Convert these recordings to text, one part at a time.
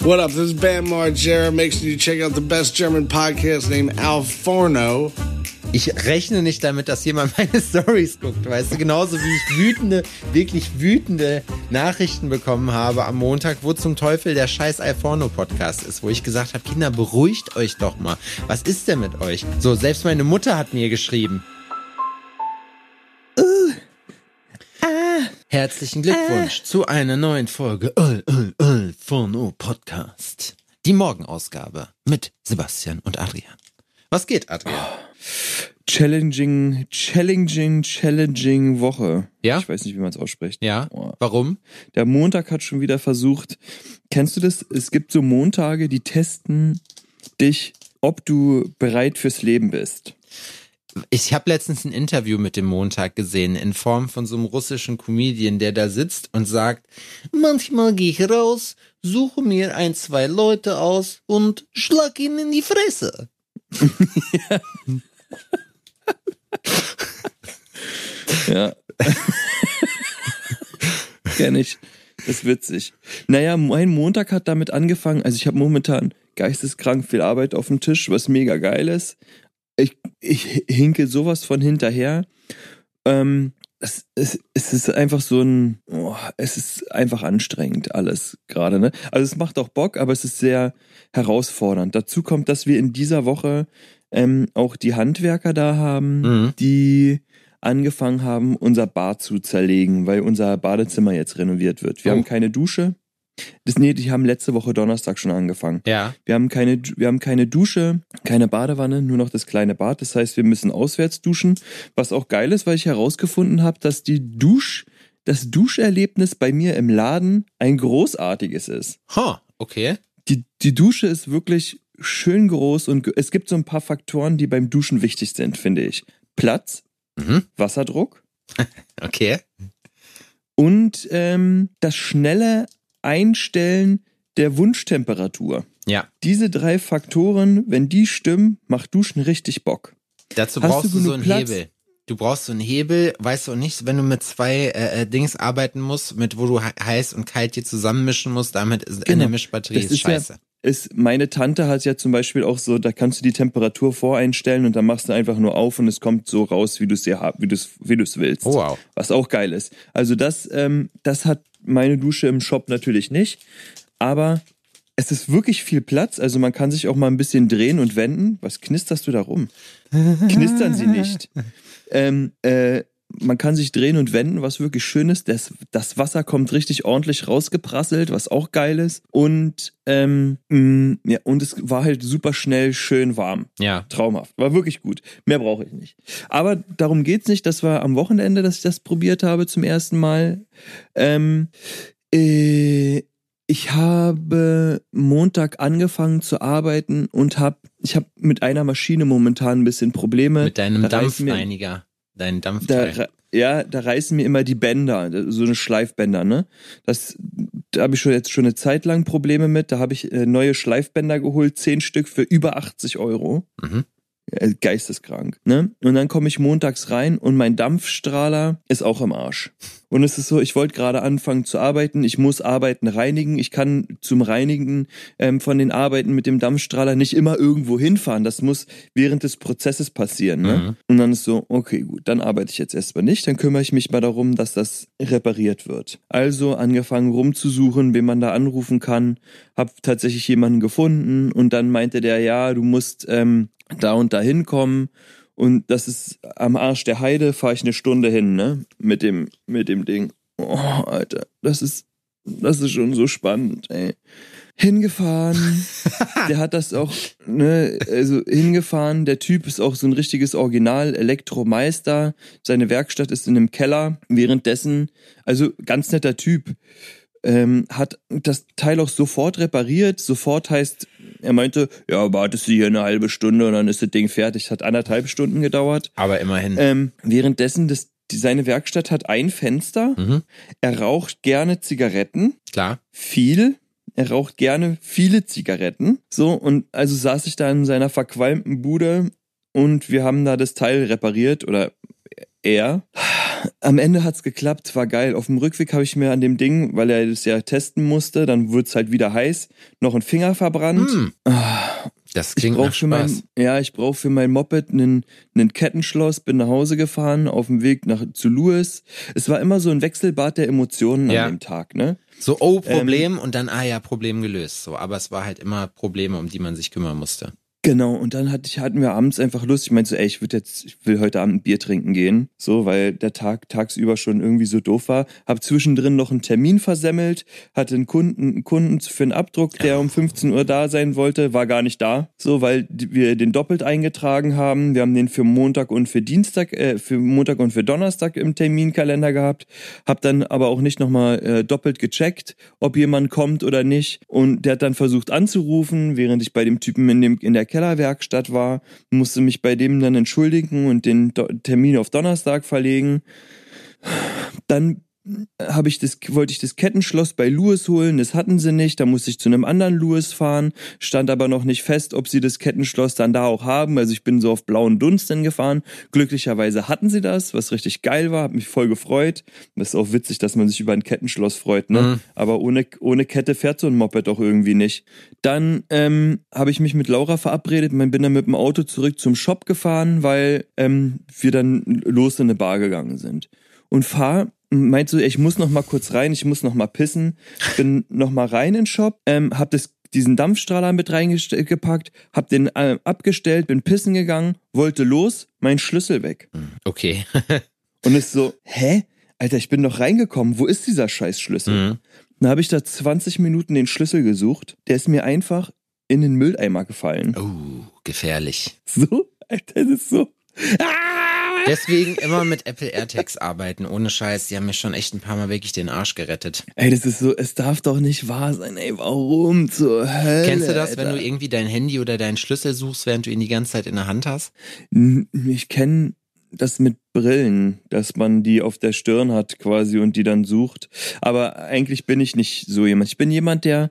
What up? This is Bam Margera. Make sure you check out the best German podcast named Al Forno. Ich rechne nicht damit, dass jemand meine Stories guckt, weißt du, genauso wie ich wütende, wirklich wütende Nachrichten bekommen habe am Montag, wo zum Teufel der scheiß Alforno Podcast ist, wo ich gesagt habe, Kinder, beruhigt euch doch mal. Was ist denn mit euch? So, selbst meine Mutter hat mir geschrieben. Herzlichen Glückwunsch uh, zu einer neuen Folge Al, Al, Alforno Podcast. Die Morgenausgabe mit Sebastian und Adrian. Was geht, Adrian? Challenging, challenging, challenging Woche. Ja? Ich weiß nicht, wie man es ausspricht. Ja. Oh. Warum? Der Montag hat schon wieder versucht. Kennst du das? Es gibt so Montage, die testen dich, ob du bereit fürs Leben bist. Ich habe letztens ein Interview mit dem Montag gesehen in Form von so einem russischen Comedian, der da sitzt und sagt, manchmal gehe ich raus, suche mir ein, zwei Leute aus und schlag ihnen in die Fresse ja. ja. Kenn ich. Ist witzig. Naja, mein Montag hat damit angefangen. Also ich habe momentan geisteskrank viel Arbeit auf dem Tisch, was mega geil ist. Ich, ich hinke sowas von hinterher. Ähm, es, es, es ist einfach so ein, oh, es ist einfach anstrengend alles gerade. Ne? Also es macht auch Bock, aber es ist sehr herausfordernd. Dazu kommt, dass wir in dieser Woche ähm, auch die Handwerker da haben, mhm. die angefangen haben, unser Bad zu zerlegen, weil unser Badezimmer jetzt renoviert wird. Wir oh. haben keine Dusche. Das, nee, die haben letzte Woche Donnerstag schon angefangen. Ja. Wir haben keine, wir haben keine Dusche, keine Badewanne, nur noch das kleine Bad. Das heißt, wir müssen auswärts duschen, was auch geil ist, weil ich herausgefunden habe, dass die Dusch, das Duscherlebnis bei mir im Laden ein großartiges ist. Ha, huh, okay. Die, die Dusche ist wirklich schön groß und es gibt so ein paar Faktoren, die beim Duschen wichtig sind, finde ich. Platz, mhm. Wasserdruck. okay. Und ähm, das schnelle Einstellen der Wunschtemperatur. Ja. Diese drei Faktoren, wenn die stimmen, macht Duschen richtig Bock. Dazu Hast brauchst du, so einen Platz? Hebel. Du brauchst so einen Hebel, weißt du nicht, wenn du mit zwei äh, äh Dings arbeiten musst, mit wo du heiß und kalt dir zusammenmischen musst, damit ist genau. eine Mischbatterie ist, ist scheiße. Ja, ist, meine Tante hat ja zum Beispiel auch so, da kannst du die Temperatur voreinstellen und dann machst du einfach nur auf und es kommt so raus, wie du es ja wie du es wie du es willst. Oh, wow. Was auch geil ist. Also das, ähm, das hat meine Dusche im Shop natürlich nicht, aber es ist wirklich viel Platz, also man kann sich auch mal ein bisschen drehen und wenden. Was knisterst du da rum? Knistern sie nicht. Ähm, äh, man kann sich drehen und wenden, was wirklich schön ist. Das, das Wasser kommt richtig ordentlich rausgeprasselt, was auch geil ist. Und, ähm, mh, mm, ja, und es war halt super schnell, schön warm. Ja. Traumhaft. War wirklich gut. Mehr brauche ich nicht. Aber darum geht's nicht. Das war am Wochenende, dass ich das probiert habe zum ersten Mal. Ähm, äh, ich habe Montag angefangen zu arbeiten und habe, ich habe mit einer Maschine momentan ein bisschen Probleme. Mit deinem Dampfreiniger. Dein Dampfteil. Da, ja, da reißen mir immer die Bänder, so eine Schleifbänder, ne? Das, da habe ich schon jetzt schon eine Zeit lang Probleme mit. Da habe ich äh, neue Schleifbänder geholt, zehn Stück für über 80 Euro. Mhm. Geisteskrank. Ne? Und dann komme ich montags rein und mein Dampfstrahler ist auch im Arsch. Und es ist so, ich wollte gerade anfangen zu arbeiten, ich muss Arbeiten reinigen, ich kann zum Reinigen ähm, von den Arbeiten mit dem Dampfstrahler nicht immer irgendwo hinfahren. Das muss während des Prozesses passieren. Ne? Mhm. Und dann ist so, okay, gut, dann arbeite ich jetzt erstmal nicht, dann kümmere ich mich mal darum, dass das repariert wird. Also angefangen rumzusuchen, wen man da anrufen kann, habe tatsächlich jemanden gefunden und dann meinte der, ja, du musst ähm, da und da hinkommen. Und das ist am Arsch der Heide, fahre ich eine Stunde hin, ne? Mit dem, mit dem Ding. Oh, Alter, das ist, das ist schon so spannend, ey. Hingefahren. der hat das auch, ne, also hingefahren. Der Typ ist auch so ein richtiges Original Elektromeister. Seine Werkstatt ist in einem Keller. Währenddessen, also ganz netter Typ ähm, hat das Teil auch sofort repariert. Sofort heißt, er meinte, ja, wartest du hier eine halbe Stunde und dann ist das Ding fertig. Hat anderthalb Stunden gedauert. Aber immerhin. Ähm, währenddessen, das, seine Werkstatt hat ein Fenster. Mhm. Er raucht gerne Zigaretten. Klar. Viel. Er raucht gerne viele Zigaretten. So, und also saß ich da in seiner verqualmten Bude und wir haben da das Teil repariert oder er. Am Ende hat's geklappt, war geil. Auf dem Rückweg habe ich mir an dem Ding, weil er das ja testen musste, dann wird's halt wieder heiß, noch einen Finger verbrannt. Ah, Das ich klingt brauche nach für Spaß. mein, ja, ich brauche für mein Moped einen, einen Kettenschloss, bin nach Hause gefahren, auf dem Weg nach zu Louis. Es war immer so ein Wechselbad der Emotionen Ja. an dem Tag, ne? So, oh, Ähm, Problem und dann, ah ja, Problem gelöst. So, aber es war halt immer Probleme, um die man sich kümmern musste. Genau, und dann hatte ich, hatten wir abends einfach Lust. Ich meinte so, ey, ich würde jetzt, ich will heute Abend ein Bier trinken gehen. So, weil der Tag tagsüber schon irgendwie so doof war. Hab zwischendrin noch einen Termin versemmelt, hatte einen Kunden, einen Kunden für einen Abdruck, der um 15 Uhr da sein wollte, war gar nicht da. So, weil wir den doppelt eingetragen haben. Wir haben den für Montag und für Dienstag, äh, für Montag und für Donnerstag im Terminkalender gehabt. Hab dann aber auch nicht nochmal äh, doppelt gecheckt, ob jemand kommt oder nicht. Und der hat dann versucht anzurufen, während ich bei dem Typen in, dem, in der Kellerwerkstatt war, musste mich bei dem dann entschuldigen und den Termin auf Donnerstag verlegen. Dann habe ich das, wollte ich das Kettenschloss bei Louis holen, das hatten sie nicht, da musste ich zu einem anderen Louis fahren, stand aber noch nicht fest, ob sie das Kettenschloss dann da auch haben, also ich bin so auf blauen Dunst dann gefahren. Glücklicherweise hatten sie das, was richtig geil war, hat mich voll gefreut. Das ist auch witzig, dass man sich über ein Kettenschloss freut, ne? Mhm. Aber ohne, ohne Kette fährt so ein Moped doch irgendwie nicht. Dann ähm, habe ich mich mit Laura verabredet, und bin dann mit dem Auto zurück zum Shop gefahren, weil ähm, wir dann los in eine Bar gegangen sind. Und fahr, meint so, ich muss noch mal kurz rein, ich muss noch mal pissen, bin noch mal rein in den Shop, ähm, hab das diesen Dampfstrahler mit reingepackt, hab den äh, abgestellt, bin pissen gegangen, wollte los, mein Schlüssel weg. Okay. Und ist so, hä? Alter, ich bin doch reingekommen, wo ist dieser scheiß Schlüssel? Mhm. Dann habe ich da 20 Minuten den Schlüssel gesucht, der ist mir einfach in den Mülleimer gefallen. Oh, gefährlich. So, Alter, das ist so. Ah! Deswegen immer mit Apple AirTags arbeiten, ohne Scheiß. Die haben mir schon echt ein paar Mal wirklich den Arsch gerettet. Ey, das ist so, es darf doch nicht wahr sein, ey, warum zur Hölle? Kennst du das, wenn Alter? du irgendwie dein Handy oder deinen Schlüssel suchst, während du ihn die ganze Zeit in der Hand hast? Ich kenne das mit Brillen, dass man die auf der Stirn hat quasi und die dann sucht. Aber eigentlich bin ich nicht so jemand. Ich bin jemand, der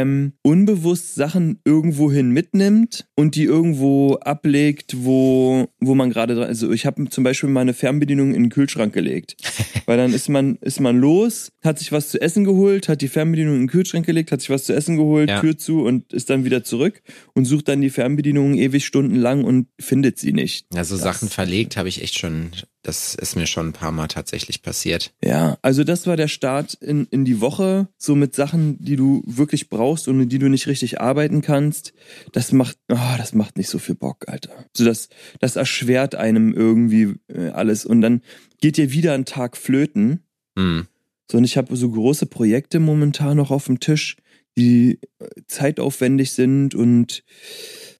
ähm, unbewusst Sachen irgendwohin mitnimmt und die irgendwo ablegt, wo, wo man gerade dran. Also ich habe zum Beispiel meine Fernbedienung in den Kühlschrank gelegt. Weil dann ist man, ist man los, hat sich was zu essen geholt, hat die Fernbedienung in den Kühlschrank gelegt, hat sich was zu essen geholt, Ja. Tür zu und ist dann wieder zurück und sucht dann die Fernbedienung ewig stundenlang und findet sie nicht. Also Das- Sachen verlegt habe ich echt schon, das ist mir schon ein paar Mal tatsächlich passiert. Ja, also das war der Start in, in die Woche, so mit Sachen, die du wirklich brauchst und in die du nicht richtig arbeiten kannst. Das macht, ah, das macht nicht so viel Bock, Alter. So das, das erschwert einem irgendwie äh, alles und dann geht dir wieder ein Tag flöten. Hm. So und ich habe so große Projekte momentan noch auf dem Tisch, die äh, zeitaufwendig sind und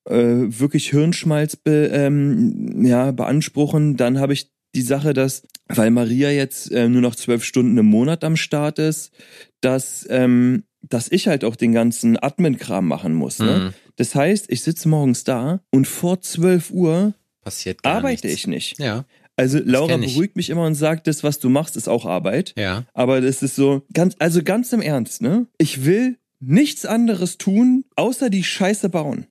äh, wirklich Hirnschmalz be, ähm, ja, beanspruchen. Dann habe ich die Sache, dass, weil Maria jetzt äh, nur noch zwölf Stunden im Monat am Start ist, dass, ähm, dass ich halt auch den ganzen Admin-Kram machen muss. Ne? Hm. Das heißt, ich sitze morgens da und vor 12 Uhr arbeite nichts. ich nicht. Ja, Also Laura beruhigt mich immer und sagt, das, was du machst, ist auch Arbeit. ja. Aber das ist so, ganz, also ganz im Ernst, ne? Ich will nichts anderes tun, außer die Scheiße bauen.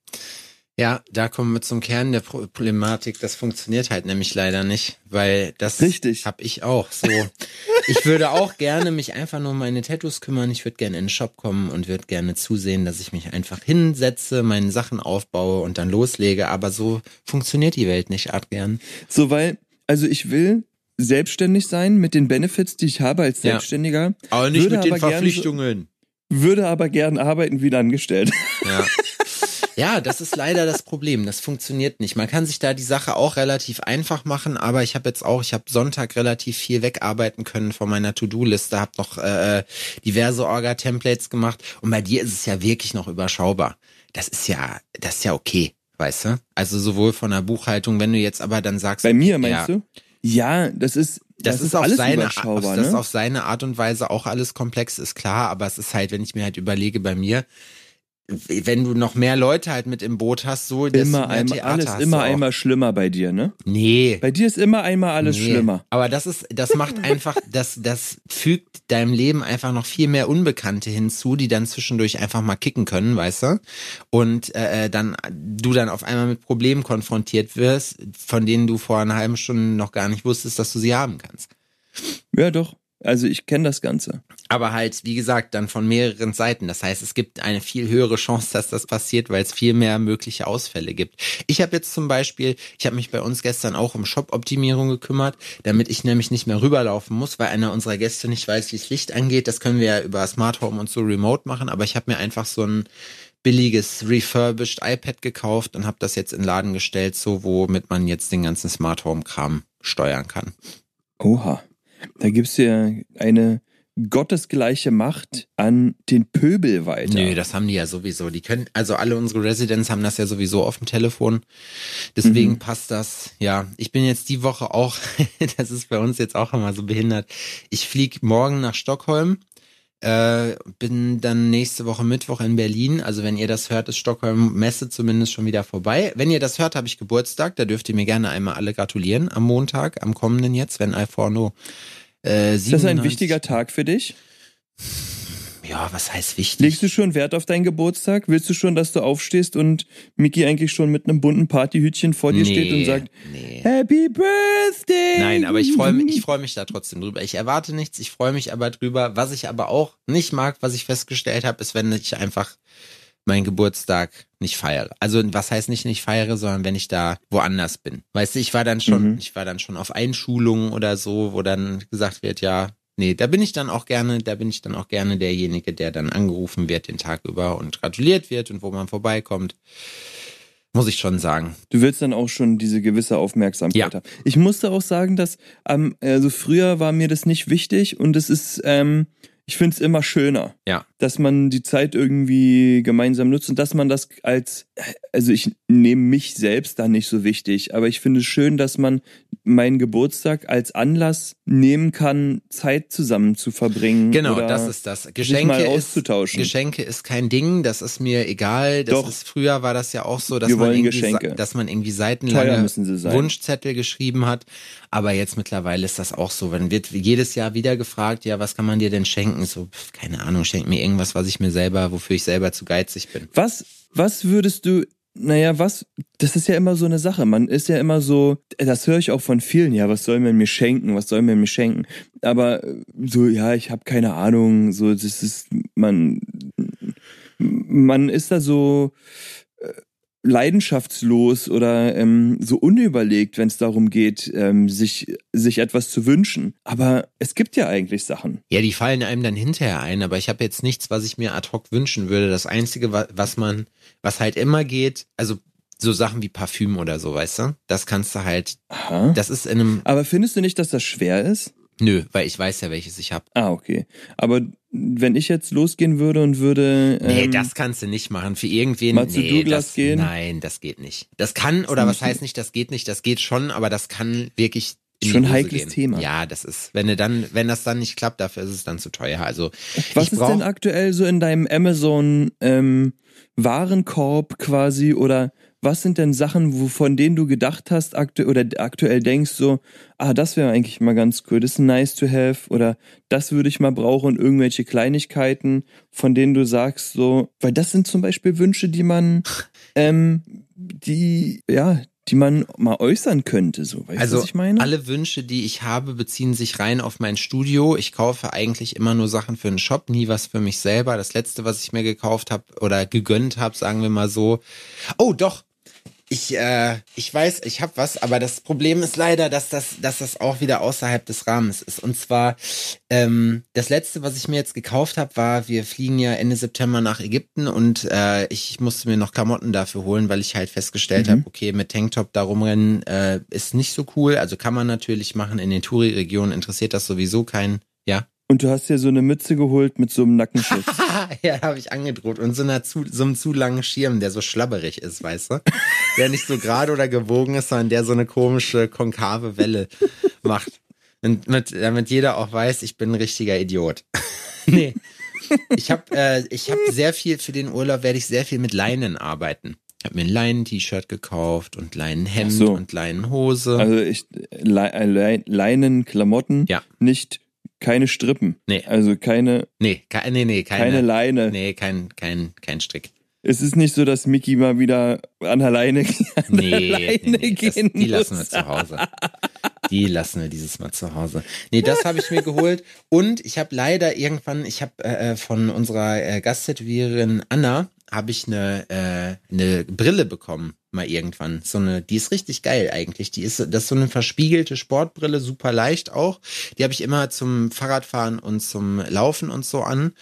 Ja, da kommen wir zum Kern der Problematik. Das funktioniert halt nämlich leider nicht, weil das Richtig. hab ich auch. So, ich würde auch gerne mich einfach nur um meine Tattoos kümmern. Ich würde gerne in den Shop kommen und würde gerne zusehen, dass ich mich einfach hinsetze, meine Sachen aufbaue und dann loslege. Aber so funktioniert die Welt nicht, Adrian. So, weil, also ich will selbstständig sein mit den Benefits, die ich habe als Ja. Selbstständiger, Aber nicht Würde mit den aber gern Verpflichtungen. würde aber gern arbeiten wie ein Angestellter. Ja. Ja, das ist leider das Problem. Das funktioniert nicht. Man kann sich da die Sache auch relativ einfach machen, aber ich habe jetzt auch, ich habe Sonntag relativ viel wegarbeiten können von meiner To-Do-Liste, habe noch äh, diverse Orga-Templates gemacht und bei dir ist es ja wirklich noch überschaubar. Das ist ja, das ist ja okay, weißt du? Also sowohl von der Buchhaltung, wenn du jetzt aber dann sagst, Bei mir, meinst ja, du? Ja, das ist, Das, das, ist auf alles seine, auf, das ist ne? auf seine Art und Weise auch alles komplex, ist klar, aber es ist halt, wenn ich mir halt überlege, bei mir, wenn du noch mehr Leute halt mit im Boot hast, so Immer einmal, alles immer einmal schlimmer bei dir, ne? Nee. Bei dir ist immer einmal alles nee. schlimmer. Aber das ist, das macht einfach, das, das fügt deinem Leben einfach noch viel mehr Unbekannte hinzu, die dann zwischendurch einfach mal kicken können, weißt du? Und äh, dann du dann auf einmal mit Problemen konfrontiert wirst, von denen du vor einer halben Stunde noch gar nicht wusstest, dass du sie haben kannst. Ja, doch. Also ich kenne das Ganze. Aber halt, wie gesagt, dann von mehreren Seiten. Das heißt, es gibt eine viel höhere Chance, dass das passiert, weil es viel mehr mögliche Ausfälle gibt. Ich habe jetzt zum Beispiel, ich habe mich bei uns gestern auch um Shop-Optimierung gekümmert, damit ich nämlich nicht mehr rüberlaufen muss, weil einer unserer Gäste nicht weiß, wie es Licht angeht. Das können wir ja über Smart Home und so remote machen, aber ich habe mir einfach so ein billiges refurbished iPad gekauft und habe das jetzt in den Laden gestellt, so womit man jetzt den ganzen Smart Home Kram steuern kann. Oha. Da gibt's ja eine gottesgleiche Macht an den Pöbel weiter. Nö, das haben die ja sowieso. Die können, also alle unsere Residents haben das ja sowieso auf dem Telefon. Deswegen mhm. passt das. Ja, ich bin jetzt die Woche auch, das ist bei uns jetzt auch immer so behindert. Ich flieg morgen nach Stockholm. Äh, bin dann nächste Woche Mittwoch in Berlin. Also wenn ihr das hört, ist Stockholm Messe zumindest schon wieder vorbei. Wenn ihr das hört, habe ich Geburtstag. Da dürft ihr mir gerne einmal alle gratulieren am Montag, am kommenden jetzt, wenn Alforno äh, ist das ein wichtiger Tag für dich? Ja, was heißt wichtig? Legst du schon Wert auf deinen Geburtstag? Willst du schon, dass du aufstehst und Miki eigentlich schon mit einem bunten Partyhütchen vor dir nee, steht und sagt nee. Happy Birthday? Nein, aber ich freue mich, ich freue mich da trotzdem drüber. Ich erwarte nichts, ich freue mich aber drüber. Was ich aber auch nicht mag, was ich festgestellt habe, ist, wenn ich einfach meinen Geburtstag nicht feiere. Also was heißt nicht nicht feiere, sondern wenn ich da woanders bin. Weißt du, ich war dann schon, mhm. ich war dann schon auf Einschulungen oder so, wo dann gesagt wird, ja, nee, da bin ich dann auch gerne, da bin ich dann auch gerne derjenige, der dann angerufen wird den Tag über und gratuliert wird und wo man vorbeikommt. Muss ich schon sagen. Du willst dann auch schon diese gewisse Aufmerksamkeit ja. haben. Ich musste auch sagen, dass ähm, also früher war mir das nicht wichtig und es ist ähm, ich finde es immer schöner, ja. dass man die Zeit irgendwie gemeinsam nutzt und dass man das als, also ich nehme mich selbst da nicht so wichtig, aber ich finde es schön, dass man meinen Geburtstag als Anlass nehmen kann, Zeit zusammen zu verbringen. Genau, das ist das. Geschenke mal auszutauschen. Ist, Geschenke ist kein Ding, das ist mir egal. Das Doch. ist früher war das ja auch so, dass man irgendwie, dass man irgendwie seitenlange Wunschzettel geschrieben hat. Aber jetzt mittlerweile ist das auch so. Wenn wird jedes Jahr wieder gefragt, ja, was kann man dir denn schenken? So, keine Ahnung, schenk mir irgendwas, was ich mir selber, wofür ich selber zu geizig bin. Was, was würdest du naja, was, das ist ja immer so eine Sache. Man ist ja immer so, das höre ich auch von vielen, ja, was soll man mir schenken, was soll man mir schenken? Aber äh, so, ja, ich habe keine Ahnung, so, das ist, man, man ist da so, leidenschaftslos oder ähm, so unüberlegt, wenn es darum geht, ähm, sich, sich etwas zu wünschen. Aber es gibt ja eigentlich Sachen. Ja, die fallen einem dann hinterher ein, aber ich habe jetzt nichts, was ich mir ad hoc wünschen würde. Das Einzige, was man, was halt immer geht, also so Sachen wie Parfüm oder so, weißt du? Das kannst du halt. Aha. Das ist in einem. Aber findest du nicht, dass das schwer ist? Nö, weil ich weiß ja, welches ich habe. Ah, okay. Aber wenn ich jetzt losgehen würde und würde. Ähm, nee, das kannst du nicht machen. Für irgendwen. Mal zu nee, Douglas das, gehen? Nein, das geht nicht. Das kann, oder was heißt nicht, das geht nicht, das geht schon, aber das kann wirklich. Schon ein heikles gehen. Thema. Ja, das ist, wenn du dann, wenn das dann nicht klappt, dafür ist es dann zu teuer. Also was ist denn aktuell so in deinem Amazon ähm, Warenkorb quasi oder was sind denn Sachen, von denen du gedacht hast aktu oder aktuell denkst so, ah, das wäre eigentlich mal ganz cool, das ist nice to have oder das würde ich mal brauchen, irgendwelche Kleinigkeiten, von denen du sagst so, weil das sind zum Beispiel Wünsche, die man, ähm, die, ja, die man mal äußern könnte, so weißt also was ich meine? Alle Wünsche, die ich habe, beziehen sich rein auf mein Studio. Ich kaufe eigentlich immer nur Sachen für einen Shop, nie was für mich selber. Das letzte, was ich mir gekauft habe oder gegönnt habe, sagen wir mal so. Oh, doch, ich, äh, ich weiß, ich habe was, aber das Problem ist leider, dass das, dass das auch wieder außerhalb des Rahmens ist. Und zwar, ähm, das letzte, was ich mir jetzt gekauft habe, war, wir fliegen ja Ende September nach Ägypten und äh, ich musste mir noch Klamotten dafür holen, weil ich halt festgestellt mhm. habe, okay, mit Tanktop da rumrennen äh, ist nicht so cool. Also kann man natürlich machen. In den Touri-Regionen interessiert das sowieso keinen. Ja. Und du hast dir so eine Mütze geholt mit so einem Nackenschutz. ja, habe ich angedroht. Und so, einer zu, so einem zu langen Schirm, der so schlabberig ist, weißt du? Der nicht so gerade oder gewogen ist, sondern der so eine komische, konkave Welle macht. Und mit, damit jeder auch weiß, ich bin ein richtiger Idiot. nee. Ich habe äh, ich hab sehr viel, für den Urlaub werde ich sehr viel mit Leinen arbeiten. Ich habe mir ein Leinen-T-Shirt gekauft und Leinenhemd so. und Leinenhose. Also ich Le Le Leinen-Klamotten, ja. nicht keine Strippen. Nee. Also keine. Nee, ke nee, nee, keine, keine Leine. Nee, kein, kein, kein Strick. Es ist nicht so, dass Mickey mal wieder an der Leine, an nee, der Leine nee, nee, gehen das, Die lassen wir zu Hause. Die lassen wir dieses Mal zu Hause. Nee, das habe ich mir geholt. Und ich habe leider irgendwann, ich habe äh, von unserer äh, Gasttätowiererin Anna, habe ich eine, äh, eine Brille bekommen, mal irgendwann. So eine, die ist richtig geil eigentlich. Die ist, das ist so eine verspiegelte Sportbrille, super leicht auch. Die habe ich immer zum Fahrradfahren und zum Laufen und so an.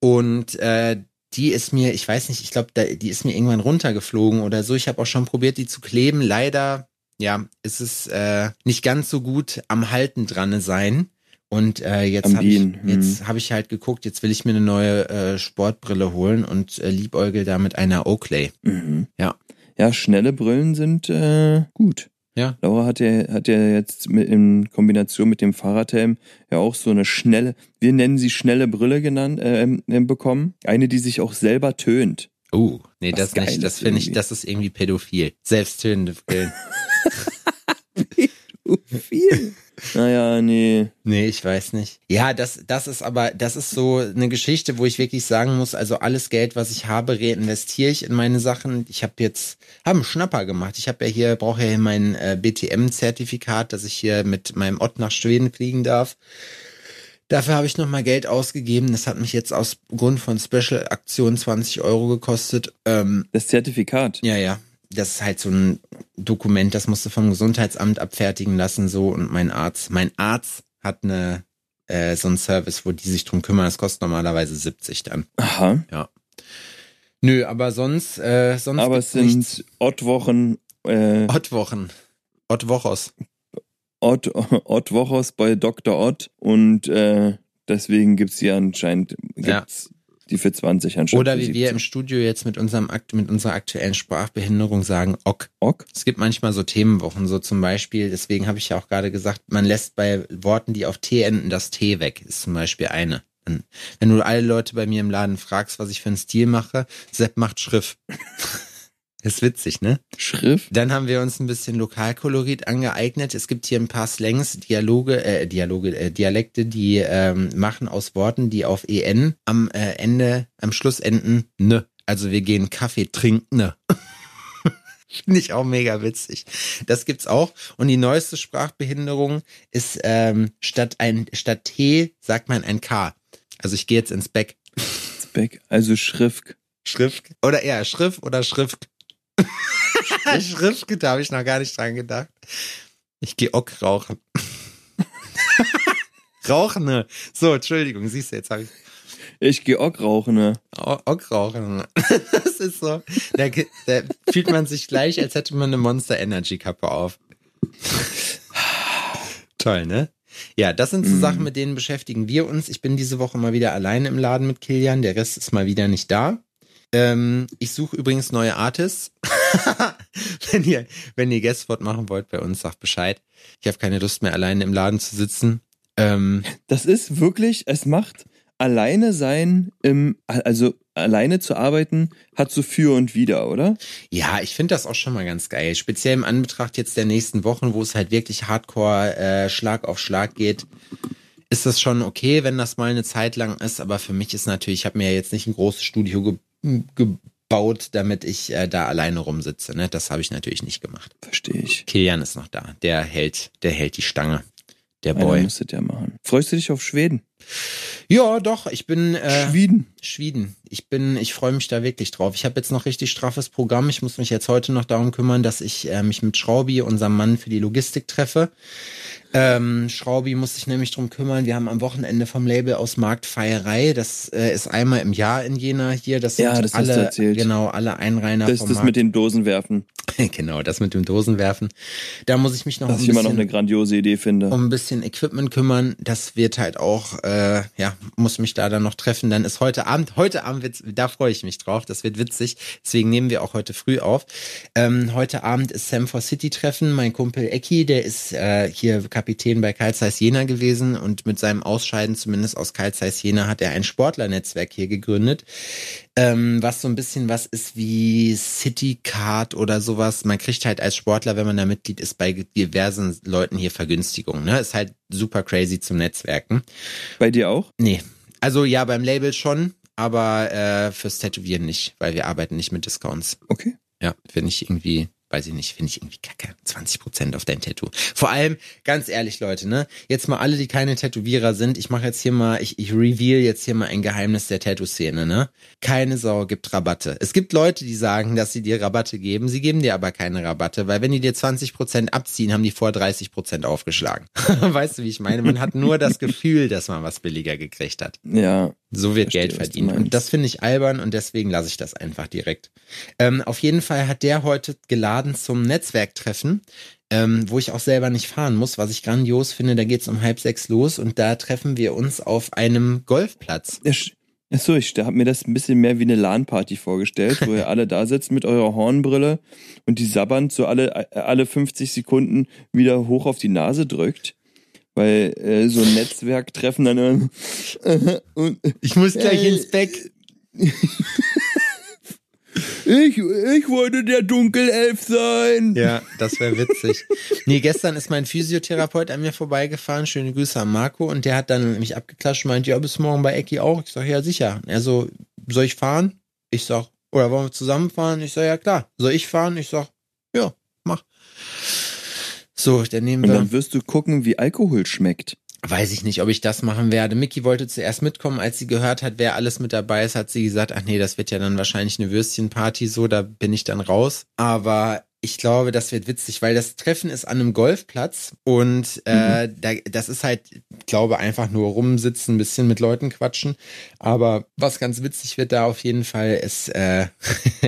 Und äh, die ist mir, ich weiß nicht, ich glaube, die ist mir irgendwann runtergeflogen oder so. Ich habe auch schon probiert, die zu kleben. Leider, ja, ist es äh, nicht ganz so gut am Halten dran sein. Und äh, jetzt habe ich, Hm. jetzt hab ich halt geguckt, jetzt will ich mir eine neue äh, Sportbrille holen und äh, liebäugel da mit einer Oakley. Mhm. Ja. Ja, schnelle Brillen sind äh, gut. Ja. Laura hat ja, hat ja jetzt mit, in Kombination mit dem Fahrradhelm ja auch so eine schnelle, wir nennen sie schnelle Brille genannt, äh, bekommen. Eine, die sich auch selber tönt. Oh, nee, Was das nicht. Das finde ich, das ist irgendwie pädophil. Selbsttönende Brillen. Viel. naja, nee. Nee, ich weiß nicht. Ja, das, das ist aber, das ist so eine Geschichte, wo ich wirklich sagen muss, also alles Geld, was ich habe, reinvestiere ich in meine Sachen. Ich habe jetzt, habe einen Schnapper gemacht. Ich habe ja hier, brauche ja hier mein äh, BTM-Zertifikat, dass ich hier mit meinem Ott nach Schweden fliegen darf. Dafür habe ich nochmal Geld ausgegeben. Das hat mich jetzt aus Grund von Special-Aktion 20 Euro gekostet. Ähm, Das Zertifikat. ja, ja. Das ist halt so ein Dokument, das musste vom Gesundheitsamt abfertigen lassen, so. Und mein Arzt, mein Arzt hat eine, äh, so einen Service, wo die sich drum kümmern. Das kostet normalerweise 70 dann. Aha. Nö, aber sonst, äh, sonst Aber gibt's es sind nichts. Ottwochen, äh, Ottwochen. Ottwochos. Ott, Ottwochos bei Dr. Ott und äh, deswegen gibt's die anscheinend, Ja. Die für 20 anstatt Oder wie wir 17. im Studio jetzt mit unserem Akt, mit unserer aktuellen Sprachbehinderung sagen, Ok. Ok? Es gibt manchmal so Themenwochen, so zum Beispiel, deswegen habe ich ja auch gerade gesagt, man lässt bei Worten, die auf T enden, das T weg, ist zum Beispiel eine. Wenn du alle Leute bei mir im Laden fragst, was ich für einen Stil mache, Sepp macht Schrift. ist witzig, ne? Schrift? Dann haben wir uns ein bisschen Lokalkolorit angeeignet. Es gibt hier ein paar Slangs, Dialoge, äh, Dialoge, äh, Dialekte, die ähm, machen aus Worten, die auf en am äh, Ende, am Schluss enden ne. Also wir gehen Kaffee trinken ne. Finde ich auch mega witzig. Das gibt's auch. Und die neueste Sprachbehinderung ist ähm, statt ein statt T sagt man ein K. Also ich gehe jetzt ins Beck. Speck, also Schrift. Schrift oder eher Schrift oder Schrift. Schrift, da habe ich noch gar nicht dran gedacht. Ich gehe Ock rauchen. rauchen, ne? So, Entschuldigung, siehst du, jetzt habe ich Ich geh auch rauchen, ne? Ock rauchen. Das ist so, da, da fühlt man sich gleich, als hätte man eine Monster Energy Kappe auf. Toll, ne? Ja, das sind so Mhm. Sachen, mit denen beschäftigen wir uns. Ich bin diese Woche mal wieder alleine im Laden mit Kilian. Der Rest ist mal wieder nicht da. Ähm, ich suche übrigens neue Artists. wenn ihr, wenn ihr Guestwort machen wollt bei uns, sagt Bescheid. Ich habe keine Lust mehr, alleine im Laden zu sitzen. Ähm, Das ist wirklich, es macht alleine sein, im, also alleine zu arbeiten, hat so für und wider, oder? Ja, ich finde das auch schon mal ganz geil. Speziell im Anbetracht jetzt der nächsten Wochen, wo es halt wirklich hardcore äh, Schlag auf Schlag geht, ist das schon okay, wenn das mal eine Zeit lang ist. Aber für mich ist natürlich, ich habe mir ja jetzt nicht ein großes Studio ge gebaut, damit ich äh, da alleine rumsitze. Ne? Das habe ich natürlich nicht gemacht. Verstehe ich. Kilian ist noch da. Der hält, der hält die Stange. Der Boy. muss das ja machen. Freust du dich auf Schweden? Ja, doch, ich bin äh, Schweden. Schweden. Ich bin, ich freue mich da wirklich drauf. Ich habe jetzt noch richtig straffes Programm. Ich muss mich jetzt heute noch darum kümmern, dass ich äh, mich mit Schraubi, unserem Mann für die Logistik, treffe. Ähm, Schraubi muss sich nämlich drum kümmern. Wir haben am Wochenende vom Label aus Marktfeierei. Das äh, ist einmal im Jahr in Jena hier. Das sind Ja, das hast du alle, erzählt. genau, alle Einreiner Das ist das Markt. mit den Dosen werfen. genau, das mit dem Dosenwerfen. Da muss ich mich noch Was ein ich immer noch bisschen eine grandiose Idee finde. um ein bisschen Equipment kümmern. Das wird halt auch, äh, ja, muss mich da dann noch treffen. Dann ist heute Abend, heute Abend wird's, da freue ich mich drauf. Das wird witzig. Deswegen nehmen wir auch heute früh auf. Ähm, heute Abend ist Sam for City Treffen. Mein Kumpel Ecki, der ist äh, hier Kapitän bei Carl Zeiss Jena gewesen und mit seinem Ausscheiden zumindest aus Carl Zeiss Jena hat er ein Sportlernetzwerk hier gegründet. Ähm, was so ein bisschen was ist wie City Card oder sowas. Man kriegt halt als Sportler, wenn man da Mitglied ist, bei diversen Leuten hier Vergünstigungen. Ne? Ist halt super crazy zum Netzwerken. Bei dir auch? Nee. Also ja, beim Label schon, aber äh, fürs Tätowieren nicht, weil wir arbeiten nicht mit Discounts. Okay. Ja, finde ich irgendwie, weiß ich nicht, finde ich irgendwie kacke. 20% auf dein Tattoo. Vor allem, ganz ehrlich, Leute, ne? Jetzt mal alle, die keine Tätowierer sind, ich mache jetzt hier mal, ich, ich reveal jetzt hier mal ein Geheimnis der Tattoo-Szene, ne? Keine Sau gibt Rabatte. Es gibt Leute, die sagen, dass sie dir Rabatte geben, sie geben dir aber keine Rabatte, weil wenn die dir 20% abziehen, haben die vor 30% aufgeschlagen. weißt du, wie ich meine? Man hat nur das Gefühl, dass man was billiger gekriegt hat. Ja. So wird Verstehe, Geld verdient. Und das finde ich albern und deswegen lasse ich das einfach direkt. Ähm, auf jeden Fall hat der heute geladen zum Netzwerktreffen, ähm, wo ich auch selber nicht fahren muss, was ich grandios finde. Da geht's um halb sechs los und da treffen wir uns auf einem Golfplatz. Achso, ich habe mir das ein bisschen mehr wie eine LAN-Party vorgestellt, wo ihr alle da sitzt mit eurer Hornbrille und die sabbernd so alle, alle 50 Sekunden wieder hoch auf die Nase drückt. Weil äh, so ein Netzwerktreffen dann immer, und Ich muss gleich Äh, ins Bett. ich, ich wollte der Dunkelelf sein. Ja, das wäre witzig. Nee, gestern ist mein Physiotherapeut an mir vorbeigefahren. Schöne Grüße an Marco. Und der hat dann mich abgeklatscht und meint, ja, bis morgen bei Ecki auch. Ich sag, ja, sicher. Er so, soll ich fahren? Ich sag, oder wollen wir zusammen fahren? Ich sag, ja, klar. Soll ich fahren? Ich sag, ja. So, dann nehmen Und wir. dann wirst du gucken, wie Alkohol schmeckt. Weiß ich nicht, ob ich das machen werde. Mickey wollte zuerst mitkommen, als sie gehört hat, wer alles mit dabei ist, hat sie gesagt, ach nee, das wird ja dann wahrscheinlich eine Würstchenparty, so, da bin ich dann raus. Aber ich glaube, das wird witzig, weil das Treffen ist an einem Golfplatz und äh, da, das ist halt, ich glaube, einfach nur rumsitzen, ein bisschen mit Leuten quatschen. Aber was ganz witzig wird da auf jeden Fall ist, äh,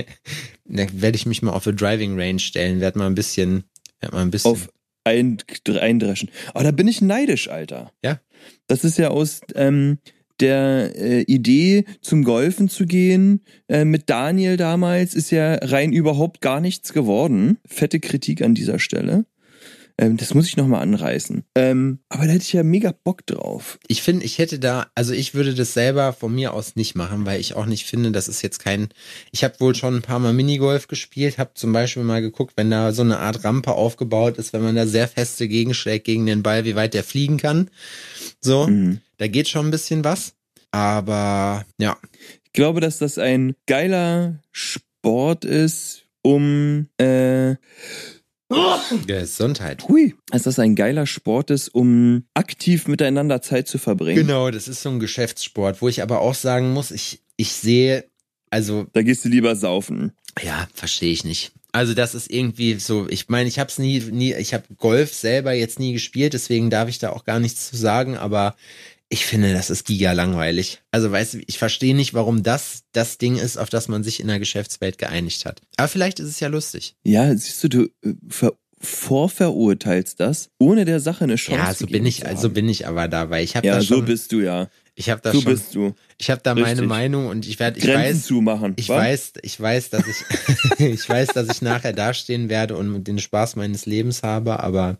da werde ich mich mal auf eine Driving Range stellen, werde mal ein bisschen, werd mal ein bisschen. Auf ein, eindreschen. Aber da bin ich neidisch, Alter. Ja. Das ist ja aus ähm, der äh, Idee, zum Golfen zu gehen, äh, mit Daniel damals, ist ja rein überhaupt gar nichts geworden. Fette Kritik an dieser Stelle. Ähm, das muss ich nochmal anreißen. Ähm, aber da hätte ich ja mega Bock drauf. ich finde, ich hätte da, also ich würde das selber von mir aus nicht machen, weil ich auch nicht finde, das ist jetzt kein, ich habe wohl schon ein paar Mal Minigolf gespielt, habe zum Beispiel mal geguckt, wenn da so eine Art Rampe aufgebaut ist, wenn man da sehr feste gegenschlägt gegen den Ball, wie weit der fliegen kann. So, Mhm. da geht schon ein bisschen was. Aber ja, Ich glaube, dass das ein geiler Sport ist, um äh, Gesundheit. Hui. Dass das ein geiler Sport ist, um aktiv miteinander Zeit zu verbringen. Genau, das ist so ein Geschäftssport, wo ich aber auch sagen muss, ich, ich sehe, also Da gehst du lieber saufen. Ja, verstehe ich nicht. Also das ist irgendwie so, ich meine, ich habe es nie, nie, ich habe Golf selber jetzt nie gespielt, deswegen darf ich da auch gar nichts zu sagen, aber ich finde, das ist giga langweilig. Also weißt du, ich verstehe nicht, warum das das Ding ist, auf das man sich in der Geschäftswelt geeinigt hat. Aber vielleicht ist es ja lustig. Ja, siehst du, du äh, ver vorverurteilst das, ohne der Sache eine Chance ja, so bin ich, zu also haben. bin ich aber da, weil ich habe Ja, da so schon, bist du ja. ich habe da So schon, bist du. ich habe da meine Richtig. Meinung und ich werde, ich Grenzen weiß, zumachen. Ich weiß, ich weiß, dass ich, ich weiß, dass ich nachher dastehen werde und den Spaß meines Lebens habe, aber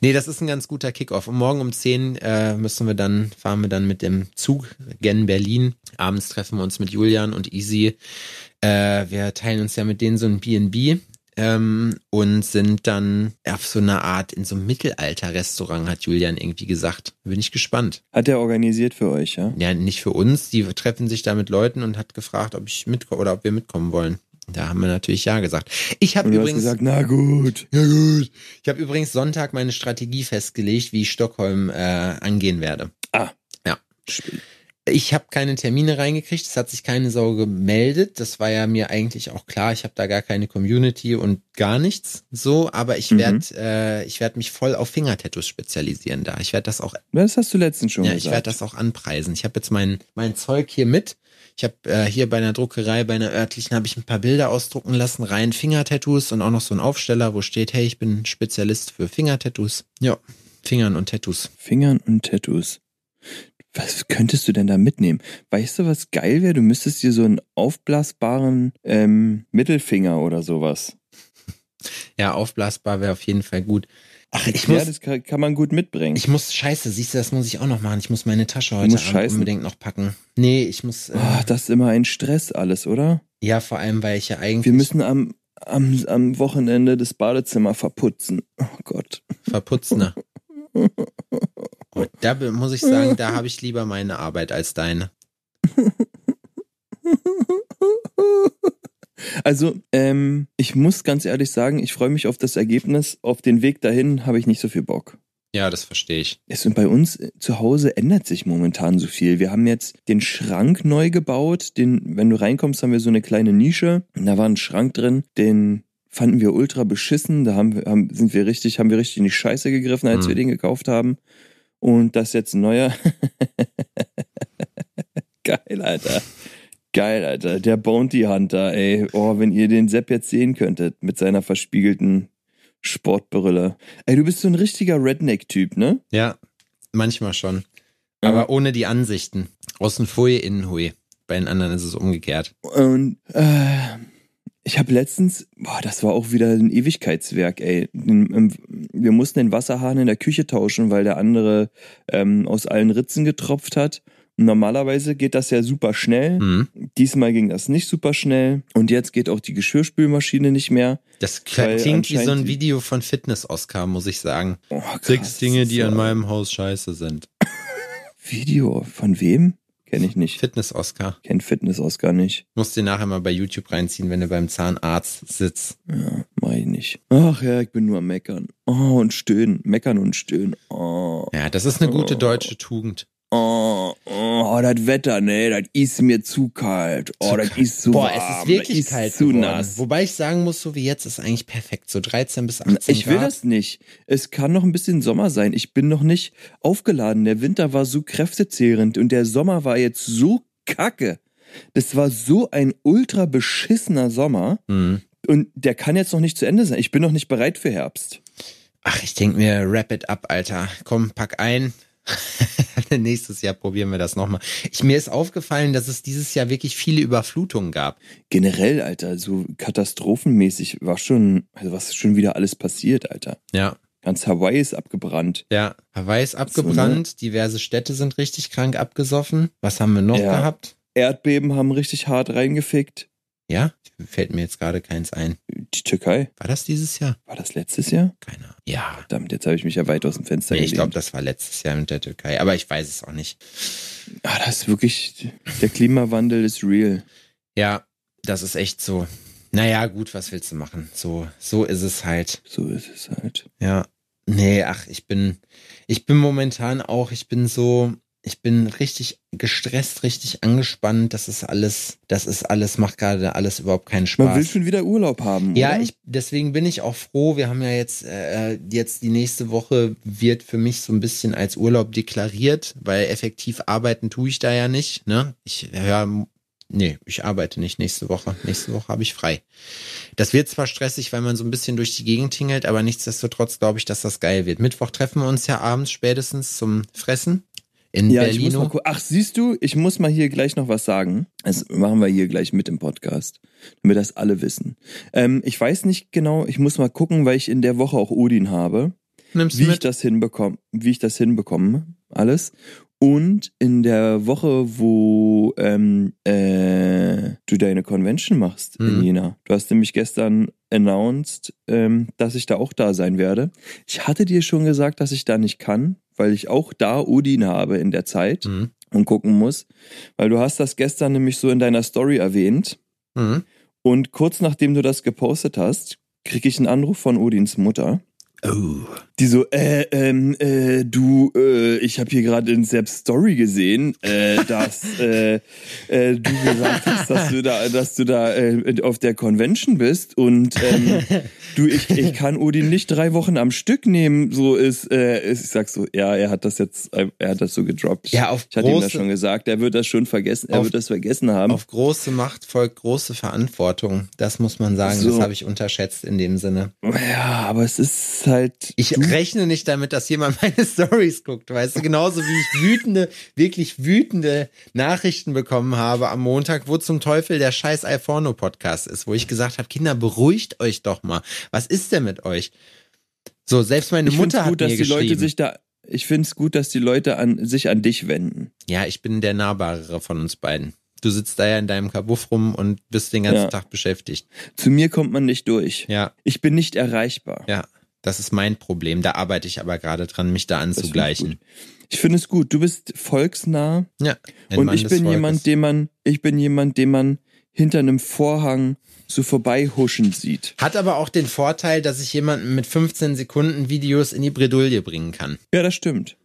nee, das ist ein ganz guter Kickoff. Und morgen um 10 äh, müssen wir dann, fahren wir dann mit dem Zug gen Berlin. Abends treffen wir uns mit Julian und Easy. Äh, wir teilen uns ja mit denen so ein B&B. Ähm, und sind dann auf so einer Art, in so einem Mittelalter-Restaurant, hat Julian irgendwie gesagt. Bin ich gespannt. Hat er organisiert für euch, ja? Ja, nicht für uns. Die treffen sich da mit Leuten und hat gefragt, ob ich mit oder ob wir mitkommen wollen. Da haben wir natürlich ja gesagt. Ich habe übrigens gesagt, na gut. ja gut. Ich habe übrigens Sonntag meine Strategie festgelegt, wie ich Stockholm äh, angehen werde. Ah. Ja. Ich habe keine Termine reingekriegt, es hat sich keine Sau gemeldet. Das war ja mir eigentlich auch klar. Ich habe da gar keine Community und gar nichts. So, aber ich Mhm. werd, äh, ich werde mich voll auf Fingertattoos spezialisieren da. Ich werde das auch Das hast du letztens schon ja, gesagt. ich werde das auch anpreisen. Ich habe jetzt mein, mein Zeug hier mit. Ich habe äh, hier bei einer Druckerei, bei einer örtlichen, habe ich ein paar Bilder ausdrucken lassen, rein Fingertattoos und auch noch so ein Aufsteller, wo steht, hey, ich bin Spezialist für Fingertattoos. Ja, Fingern und Tattoos. Fingern und Tattoos. Was könntest du denn da mitnehmen? Weißt du, was geil wäre? Du müsstest dir so einen aufblasbaren ähm, Mittelfinger oder sowas. Ja, aufblasbar wäre auf jeden Fall gut. Ach, ich ja, muss, das kann, kann man gut mitbringen. ich muss, scheiße, siehst du, das muss ich auch noch machen. Ich muss meine Tasche heute Abend scheißen? unbedingt noch packen. Nee, ich muss, äh, Ah, das ist immer ein Stress alles, oder? ja, vor allem, weil ich ja eigentlich Wir müssen am, am, am Wochenende das Badezimmer verputzen. Oh Gott. verputzen. ne? Und da muss ich sagen, da habe ich lieber meine Arbeit als deine. Also, ähm, ich muss ganz ehrlich sagen, ich freue mich auf das Ergebnis. Auf den Weg dahin habe ich nicht so viel Bock. Ja, das verstehe ich. Es, und bei uns äh, zu Hause ändert sich momentan so viel. Wir haben jetzt den Schrank neu gebaut. Den, wenn du reinkommst, haben wir so eine kleine Nische. Und da war ein Schrank drin, den fanden wir ultra beschissen. Da haben, wir- haben, sind wir richtig, haben wir richtig in die Scheiße gegriffen, als Hm. wir den gekauft haben. Und das ist jetzt ein neuer. Geil, Alter. Geil, Alter. Der Bounty Hunter, ey. Oh, wenn ihr den Sepp jetzt sehen könntet mit seiner verspiegelten Sportbrille. Ey, du bist so ein richtiger Redneck-Typ, ne? Ja, manchmal schon. Ja. Aber ohne die Ansichten. Außen Hui, innen Hui. Bei den anderen ist es umgekehrt. Und äh, ich habe letztens, boah, das war auch wieder ein Ewigkeitswerk, ey. Wir mussten den Wasserhahn in der Küche tauschen, weil der andere ähm, aus allen Ritzen getropft hat. Normalerweise geht das ja super schnell. Mhm. Diesmal ging das nicht super schnell. Und jetzt geht auch die Geschirrspülmaschine nicht mehr. Das klingt wie so ein Video von Fitness-Oscar, muss ich sagen. Oh, krass, Sechs Dinge, die so an ein meinem Haus scheiße sind. Video von wem? Kenne ich nicht. Fitness-Oscar. Kenn Fitness-Oscar nicht. Musst dir nachher mal bei YouTube reinziehen, wenn du beim Zahnarzt sitzt. Ja, mach ich nicht. Ach ja, ich bin nur am Meckern. Oh, und stöhnen. Meckern und stöhnen. Oh. Ja, das ist eine gute Oh. deutsche Tugend. Oh, oh, das Wetter, ne, das ist mir zu kalt. Oh, Zu das kalt. ist zu Boah, warm. es ist wirklich das kalt zu geworden. nass. Wobei ich sagen muss, so wie jetzt ist eigentlich perfekt. So 13 bis 18 Ich will Grad. das nicht. Es kann noch ein bisschen Sommer sein. Ich bin noch nicht aufgeladen. Der Winter war so kräftezehrend und der Sommer war jetzt so kacke. Das war so ein ultra beschissener Sommer Mhm. und der kann jetzt noch nicht zu Ende sein. Ich bin noch nicht bereit für Herbst. Ach, ich denk mir, wrap it up, Alter. Komm, pack ein. Nächstes Jahr probieren wir das nochmal. Ich, mir ist aufgefallen, dass es dieses Jahr wirklich viele Überflutungen gab. Generell, Alter, so katastrophenmäßig war schon, also was ist schon wieder alles passiert, Alter. Ja. Ganz Hawaii ist abgebrannt. Ja, Hawaii ist abgebrannt, diverse Städte sind richtig krank abgesoffen. Was haben wir noch Ja. gehabt? Erdbeben haben richtig hart reingefickt. Ja, fällt mir jetzt gerade keins ein. Die Türkei, War das dieses Jahr? war das letztes Jahr? Keine Ahnung. Ja. Verdammt, jetzt habe ich mich ja weit aus dem Fenster Nee, ich glaube, gelehnt. das war letztes Jahr mit der Türkei, aber ich weiß es auch nicht. Ah, das ist wirklich, der Klimawandel ist real. Ja, das ist echt so. Naja, gut, was willst du machen? So, so ist es halt. So ist es halt. Ja. Nee, ach, ich bin, ich bin momentan auch, ich bin so, ich bin richtig gestresst, richtig angespannt. Das ist alles, das ist alles, macht gerade alles überhaupt keinen Spaß. Man will schon wieder Urlaub haben, Ja, oder? ich, deswegen bin ich auch froh. Wir haben ja jetzt, äh, jetzt die nächste Woche wird für mich so ein bisschen als Urlaub deklariert, weil effektiv arbeiten tue ich da ja nicht. Ne? Ich höre, nee, ich arbeite nicht nächste Woche. Nächste Woche habe ich frei. Das wird zwar stressig, weil man so ein bisschen durch die Gegend tingelt, aber nichtsdestotrotz glaube ich, dass das geil wird. Mittwoch treffen wir uns ja abends spätestens zum Fressen in Ja, ich muss mal Ach, siehst du, ich muss mal hier gleich noch was sagen. Das machen wir hier gleich mit im Podcast, damit das alle wissen. Ähm, ich weiß nicht genau, ich muss mal gucken, weil ich in der Woche auch Odin habe, Nimmst wie du ich das hinbekomme, wie ich das hinbekomme, alles. Und in der Woche, wo ähm, äh, du deine Convention machst in Mhm. Jena. Du hast nämlich gestern announced, ähm, dass ich da auch da sein werde. Ich hatte dir schon gesagt, dass ich da nicht kann, weil ich auch da Odin habe in der Zeit Mhm. und gucken muss. Weil du hast das gestern nämlich so in deiner Story erwähnt. Mhm. Und kurz nachdem du das gepostet hast, krieg ich einen Anruf von Odins Mutter. Oh. Die so, äh, ähm, äh, du, äh, ich habe hier gerade in Seps Story gesehen, äh, dass äh, äh, du gesagt hast, dass du da, dass du da äh, auf der Convention bist und ähm, du, ich, ich kann Odin nicht drei Wochen am Stück nehmen. So ist, äh, ist- ich sag so, ja, er hat das jetzt, äh, er hat das so gedroppt. Ja, auf ich hatte ihm das schon gesagt, er wird das schon vergessen, er Auf- wird das vergessen haben. Auf große Macht folgt große Verantwortung. Das muss man sagen. So. Das habe ich unterschätzt in dem Sinne. ja, aber es ist halt. Ich rechne nicht damit, dass jemand meine Stories guckt, weißt du, genauso wie ich wütende, wirklich wütende Nachrichten bekommen habe am Montag, wo zum Teufel der scheiß Alforno Podcast ist, wo ich gesagt habe, Kinder, beruhigt euch doch mal. Was ist denn mit euch? So, selbst meine ich Mutter find's hat gut, dass mir die Leute sich da. Ich finde es gut, dass die Leute an sich an dich wenden. ja, ich bin der nahbarere von uns beiden. Du sitzt da ja in deinem Kabuff rum und bist den ganzen Ja. Tag beschäftigt. Zu mir kommt man nicht durch. Ja, Ich bin nicht erreichbar. ja. Das ist mein Problem. Da arbeite ich aber gerade dran, mich da anzugleichen. Ich finde es gut. Du bist volksnah Ja. und Mann ich bin Volkes. jemand, den man, ich bin jemand, den man hinter einem Vorhang so vorbeihuschen sieht. Hat aber auch den Vorteil, dass ich jemanden mit 15 Sekunden Videos in die Bredouille bringen kann. Ja, das stimmt.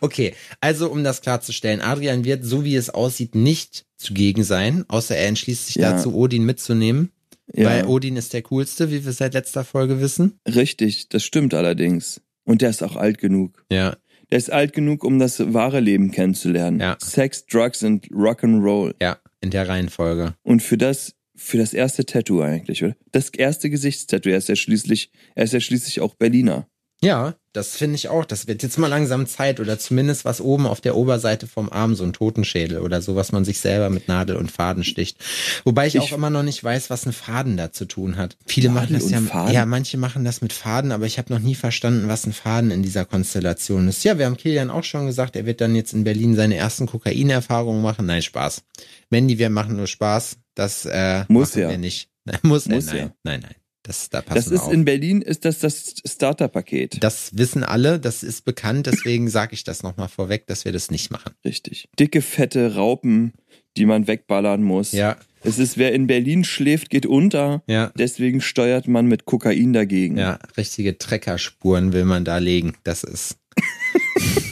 Okay, also um das klarzustellen, Adrian wird, so wie es aussieht, nicht zugegen sein, außer er entschließt sich Ja. dazu, Odin mitzunehmen. Ja, Weil Odin ist der coolste, wie wir seit letzter Folge wissen. richtig, das stimmt allerdings. Und der ist auch alt genug. Ja. Der ist alt genug, um das wahre Leben kennenzulernen. Ja. Sex, Drugs und Rock'n'Roll. Ja, in der Reihenfolge. Und für das, für das erste Tattoo eigentlich, oder? Das erste Gesichtstattoo. Er ist ja schließlich, er ist ja schließlich auch Berliner. Ja, das finde ich auch. Das wird jetzt mal langsam Zeit oder zumindest was oben auf der Oberseite vom Arm, so ein Totenschädel oder so, was man sich selber mit Nadel und Faden sticht. Wobei ich, Ich- auch immer noch nicht weiß, was ein Faden da zu tun hat. Viele machen Nadel das ja, Faden? ja, manche machen das mit Faden, aber ich habe noch nie verstanden, was ein Faden in dieser Konstellation ist. Ja, wir haben Kilian auch schon gesagt, er wird dann jetzt in Berlin seine ersten Kokainerfahrungen machen. Nein, Spaß. Mandy, wir machen nur Spaß. Das äh, Muss machen ja. wir nicht. Muss, Muss er, nein, ja. nein, nein. Das, da Das ist auf. in Berlin, ist das das Starterpaket. Das wissen alle, das ist bekannt, deswegen sage ich das nochmal vorweg, dass wir das nicht machen. Richtig. Dicke, fette Raupen, die man wegballern muss. Ja, Es ist, wer in Berlin schläft, geht unter. ja, Deswegen steuert man mit Kokain dagegen. ja, richtige Treckerspuren will man da legen. Das ist.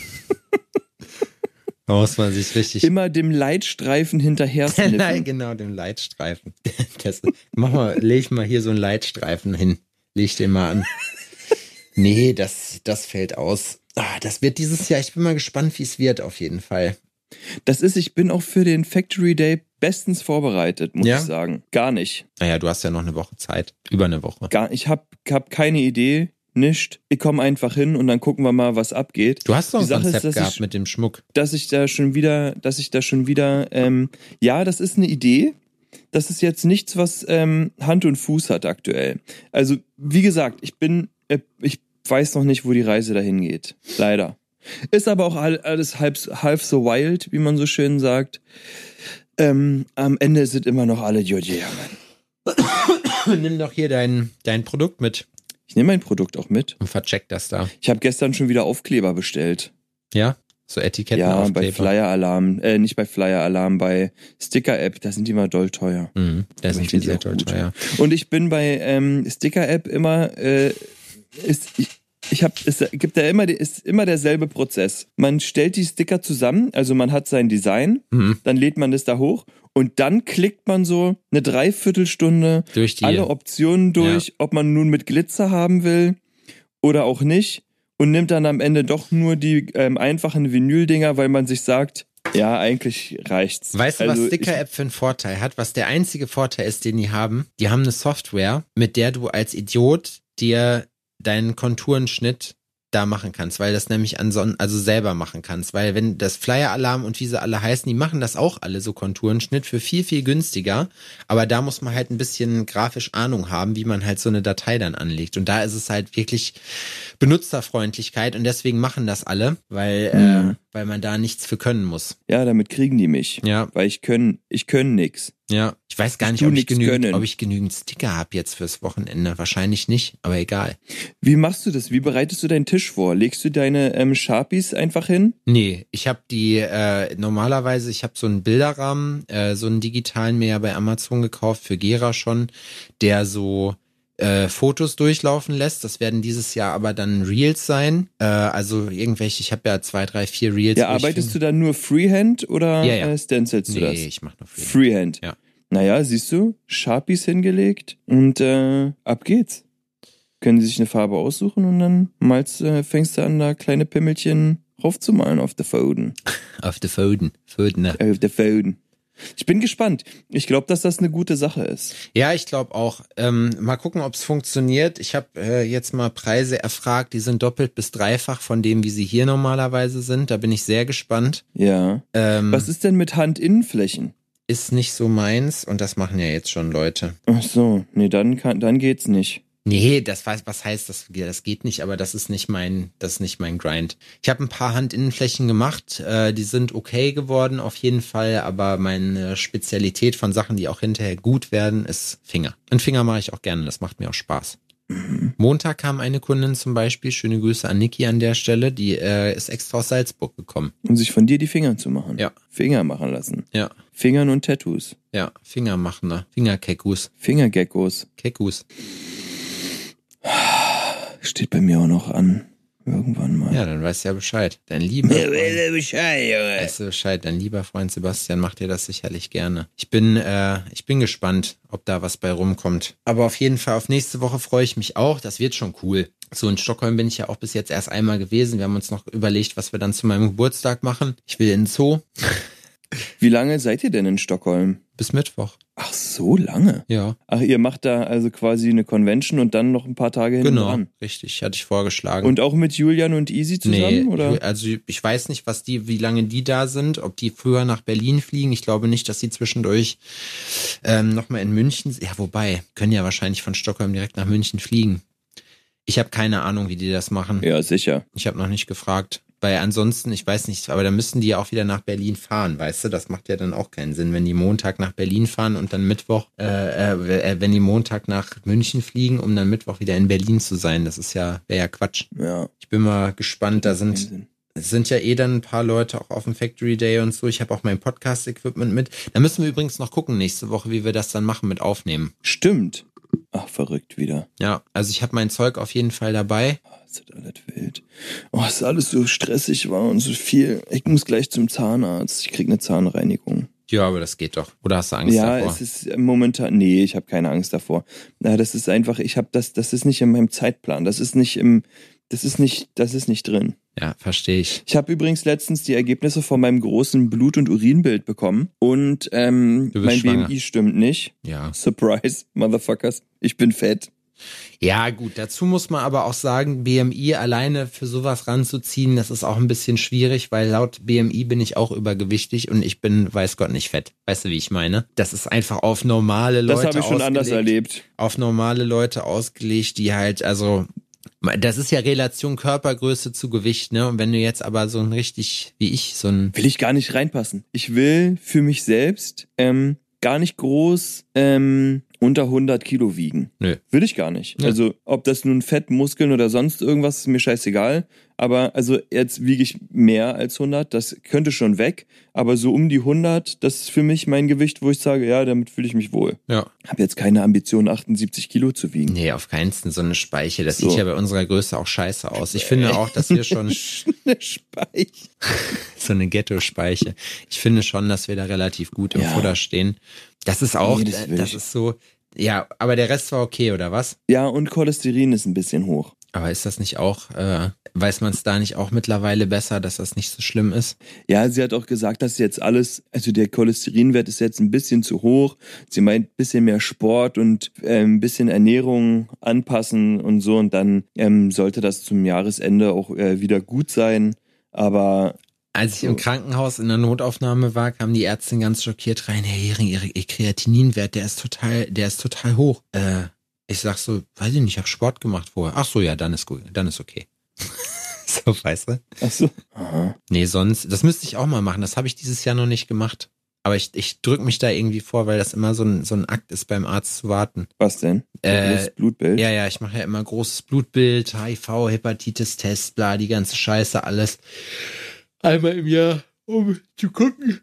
da muss man sich richtig. Immer dem Leitstreifen hinterher. Nein, genau, dem Leitstreifen. Das, mach mal, leg mal hier so einen Leitstreifen hin. Leg den mal an. Nee, das, das fällt aus. Ah, das wird dieses Jahr, ich bin mal gespannt, wie es wird, auf jeden Fall. Das ist, ich bin auch für den Factory Day bestens vorbereitet, muss Ja? ich sagen. Gar nicht. Naja, du hast ja noch eine Woche Zeit. Über eine Woche. Gar, ich hab, hab keine Idee, nicht. Ich komme einfach hin und dann gucken wir mal, was abgeht. Du hast doch ein Sache ist, Konzept dass gehabt ich- mit dem Schmuck. dass ich da schon wieder, dass ich da schon wieder, ähm, ja, das ist eine Idee. Das ist jetzt nichts, was ähm, Hand und Fuß hat aktuell. Also, wie gesagt, ich bin, äh, ich weiß noch nicht, wo die Reise dahin geht. Leider. Ist aber auch all- alles halb, halb so wild, wie man so schön sagt. Ähm, am Ende sind immer noch alle Georgia. Nimm doch hier dein, dein Produkt mit Ich nehme mein Produkt auch mit. und vercheck das da. Ich habe gestern schon wieder Aufkleber bestellt. Ja? So Etiketten ja, bei. Flyer Alarm, äh, nicht bei Flyer Alarm, bei Sticker App, da sind die mal doll teuer. Mhm, da sind die sehr gut. teuer. Und ich bin bei ähm, Sticker App immer, äh, ist, ich, ich habe, es gibt da immer, ist immer derselbe Prozess. Man stellt die Sticker zusammen, also man hat sein Design, Mhm. dann lädt man das da hoch und dann klickt man so eine Dreiviertelstunde alle Optionen durch, ob man nun mit Glitzer haben will oder auch nicht und nimmt dann am Ende doch nur die ähm, einfachen Vinyl-Dinger, weil man sich sagt, ja, eigentlich reicht's. Weißt du, Also was ich- Sticker-App für einen Vorteil hat? Was der einzige Vorteil ist, den die haben? Die haben eine Software, mit der du als Idiot dir deinen Konturenschnitt da machen kannst, weil das nämlich anson also selber machen kannst, weil wenn das Flyer-Alarm und wie sie alle heißen, die machen das auch alle so Konturenschnitt für viel, viel günstiger, aber da muss man halt ein bisschen grafisch Ahnung haben, wie man halt so eine Datei dann anlegt. Und da ist es halt wirklich Benutzerfreundlichkeit und deswegen machen das alle, weil, Mhm. äh, weil man da nichts für können muss. Ja, damit kriegen die mich. Ja, Weil ich können, ich können nix. ja. Ich weiß gar Ich nicht, ob ich, genügend, können. ob ich genügend Sticker habe jetzt fürs Wochenende. Wahrscheinlich nicht, aber egal. Wie machst du das? Wie bereitest du deinen Tisch vor? Legst du deine ähm, Sharpies einfach hin? Nee, ich habe die äh, normalerweise, ich habe so einen Bilderrahmen, äh, so einen digitalen mir ja bei Amazon gekauft, für Gera schon, der so äh, Fotos durchlaufen lässt. Das werden dieses Jahr aber dann Reels sein. Äh, also irgendwelche, ich habe ja zwei, drei, vier Reels. Ja, arbeitest du dann nur Freehand oder Ja, ja. Äh, stencilst du Nee, das? ich mach nur Freehand. Freehand. Ja. Naja, siehst du, Sharpies hingelegt und äh, ab geht's. Können sie sich eine Farbe aussuchen und dann malst, äh, fängst du an, da kleine Pimmelchen raufzumalen auf der Foden. Auf der Foden. Foden, ne? Äh, auf der Foden. Ich bin gespannt. Ich glaube, dass das eine gute Sache ist. Ja, ich glaube auch. Ähm, mal gucken, ob es funktioniert. Ich habe äh, jetzt mal Preise erfragt, die sind doppelt bis dreifach von dem, wie sie hier normalerweise sind. Da bin ich sehr gespannt. Ja. Ähm, Was ist denn mit Handinnenflächen? ist nicht so meins und das machen ja jetzt schon Leute. Ach so, nee, dann kann, dann geht's nicht. Nee, das weiß, was heißt das? Das geht nicht, aber das ist nicht mein, das ist nicht mein Grind. Ich habe ein paar Handinnenflächen gemacht, äh, die sind okay geworden auf jeden Fall, aber meine Spezialität von Sachen, die auch hinterher gut werden, ist Finger. Und Finger mache ich auch gerne, das macht mir auch Spaß. Montag kam eine Kundin zum Beispiel, schöne Grüße an Niki an der Stelle, die äh, ist extra aus Salzburg gekommen. Um sich von dir die Finger zu machen. Ja. Finger machen lassen. Ja, Fingern und Tattoos. ja, Fingermachender, Fingerkekus, Fingergeckos. Kekus. Steht bei mir auch noch an. Irgendwann mal. Ja, dann weißt du ja Bescheid. Dein lieber Freund, Bescheid, Junge. weißt du Bescheid, dein lieber Freund Sebastian macht dir das sicherlich gerne. Ich bin, äh, ich bin gespannt, ob da was bei rumkommt. Aber auf jeden Fall auf nächste Woche freue ich mich auch. Das wird schon cool. So in Stockholm bin ich ja auch bis jetzt erst einmal gewesen. Wir haben uns noch überlegt, was wir dann zu meinem Geburtstag machen. Ich will in den Zoo Wie lange seid ihr denn in Stockholm? bis Mittwoch. Ach, so lange. Ja, Ach, ihr macht da also quasi eine Convention und dann noch ein paar Tage hinten genau. dran. Richtig, hatte ich vorgeschlagen. Und auch mit Julian und Easy zusammen, nee, oder? also ich weiß nicht, was die, wie lange die da sind, ob die früher nach Berlin fliegen. Ich glaube nicht, dass sie zwischendurch ähm, nochmal in München. Ja, wobei, können ja wahrscheinlich von Stockholm direkt nach München fliegen. Ich habe keine Ahnung, wie die das machen. Ja, sicher. Ich habe noch nicht gefragt. Weil ansonsten, ich weiß nicht, aber dann müssten die ja auch wieder nach Berlin fahren, weißt du? Das macht ja dann auch keinen Sinn, wenn die Montag nach Berlin fahren und dann Mittwoch, äh, äh, wenn die Montag nach München fliegen, um dann Mittwoch wieder in Berlin zu sein. Das ist ja, wäre ja Quatsch. Ja. Ich bin mal gespannt, da sind es sind ja eh dann ein paar Leute auch auf dem Factory Day und so. Ich habe auch mein Podcast-Equipment mit. Da müssen wir übrigens noch gucken nächste Woche, wie wir das dann machen mit Aufnehmen. Stimmt. Ach, verrückt wieder. Ja, also ich habe mein Zeug auf jeden Fall dabei. Oh, ist das alles wild. Oh, es ist alles so stressig war und so viel. Ich muss gleich zum Zahnarzt. Ich krieg eine Zahnreinigung. Ja, aber das geht doch. Oder hast du Angst ja, davor? es ist momentan, nee, ich habe keine Angst davor. Na, das ist einfach, ich habe das, das ist nicht in meinem Zeitplan. Das ist nicht im, das ist nicht, das ist nicht drin. ja, verstehe ich. Ich habe übrigens letztens die Ergebnisse von meinem großen Blut- und Urinbild bekommen und ähm, mein schwanger. BMI stimmt nicht. Ja. Surprise, Motherfuckers. Ich bin fett. Ja, gut, dazu muss man aber auch sagen, BMI alleine für sowas ranzuziehen, das ist auch ein bisschen schwierig, weil laut BMI bin ich auch übergewichtig und ich bin, weiß Gott, nicht fett. Weißt du, wie ich meine? Das ist einfach auf normale Leute Das habe ich schon anders ausgelegt. erlebt. auf normale Leute ausgelegt, die halt, also, das ist ja Relation Körpergröße zu Gewicht, ne? Und wenn du jetzt aber so ein richtig, wie ich, so ein, Will ich gar nicht reinpassen. Ich will für mich selbst ähm, gar nicht groß ähm, unter 100 Kilo wiegen. Nö. Will ich gar nicht. Ja. Also ob das nun Fett, Muskeln oder sonst irgendwas ist mir scheißegal. Aber also jetzt wiege ich mehr als 100. Das könnte schon weg. Aber so um die 100, das ist für mich mein Gewicht, wo ich sage, ja, damit fühle ich mich wohl. ja. Habe jetzt keine Ambition, 78 Kilo zu wiegen. Nee, auf keinen Fall so eine Speiche. Das So. sieht ja bei unserer Größe auch scheiße aus. Ich finde auch, dass wir schon Eine Speiche. so eine Ghetto-Speiche. Ich finde schon, dass wir da relativ gut im Ja. Futter stehen. Das ist auch, Nee, das das ist so, ja, aber der Rest war okay, oder was? Ja, und Cholesterin ist ein bisschen hoch. Aber ist das nicht auch, äh, weiß man es da nicht auch mittlerweile besser, dass das nicht so schlimm ist? Ja, sie hat auch gesagt, dass jetzt alles, also der Cholesterinwert ist jetzt ein bisschen zu hoch. Sie meint ein bisschen mehr Sport und äh, ein bisschen Ernährung anpassen und so und dann ähm, sollte das zum Jahresende auch äh, wieder gut sein. Aber Als ich im Krankenhaus in der Notaufnahme war, kam die Ärztin ganz schockiert rein, Herr Hering, Ihr Ihr Kreatininwert, der ist total, der ist total hoch. Äh, ich sag so, weiß ich nicht, ich habe Sport gemacht vorher. Ach so, ja, dann ist gut, dann ist okay. so, weißt du? ach so. Aha. Nee, sonst, das müsste ich auch mal machen. Das habe ich dieses Jahr noch nicht gemacht. Aber ich, ich drück mich da irgendwie vor, weil das immer so ein, so ein Akt ist, beim Arzt zu warten. Was denn? Äh, das Blutbild? Ja, ja, ich mache ja immer großes Blutbild, HIV, Hepatitis-Test, bla, die ganze Scheiße, alles. Einmal im Jahr, um zu gucken.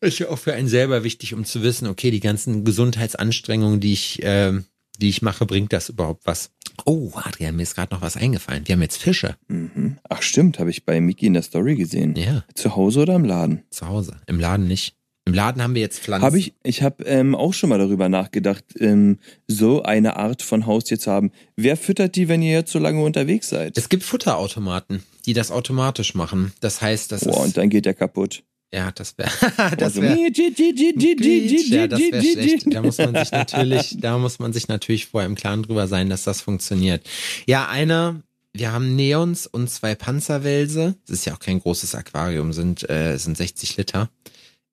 Ist ja auch für einen selber wichtig, um zu wissen, okay, die ganzen Gesundheitsanstrengungen, die ich, ähm, die ich mache, bringt das überhaupt was? Oh, Adrian, mir ist gerade noch was eingefallen. Wir haben jetzt Fische. Mhm. Ach stimmt, habe ich bei Miki in der Story gesehen. Ja, Zu Hause oder im Laden? zu Hause. Im Laden nicht. Im Laden haben wir jetzt Pflanzen. Habe ich, ich habe ähm, auch schon mal darüber nachgedacht, ähm, so eine Art von Haustier zu haben. Wer füttert die, wenn ihr jetzt so lange unterwegs seid? Es gibt Futterautomaten, die das automatisch machen. Das heißt, das Boah, ist, und dann geht der kaputt. Ja, das wäre, das wäre, ja, das schlecht. Da muss man sich natürlich, da muss man sich natürlich vorher im Klaren drüber sein, dass das funktioniert. Ja, einer, wir haben Neons und zwei Panzerwälse. Das ist ja auch kein großes Aquarium, sind, äh, sind 60 Liter.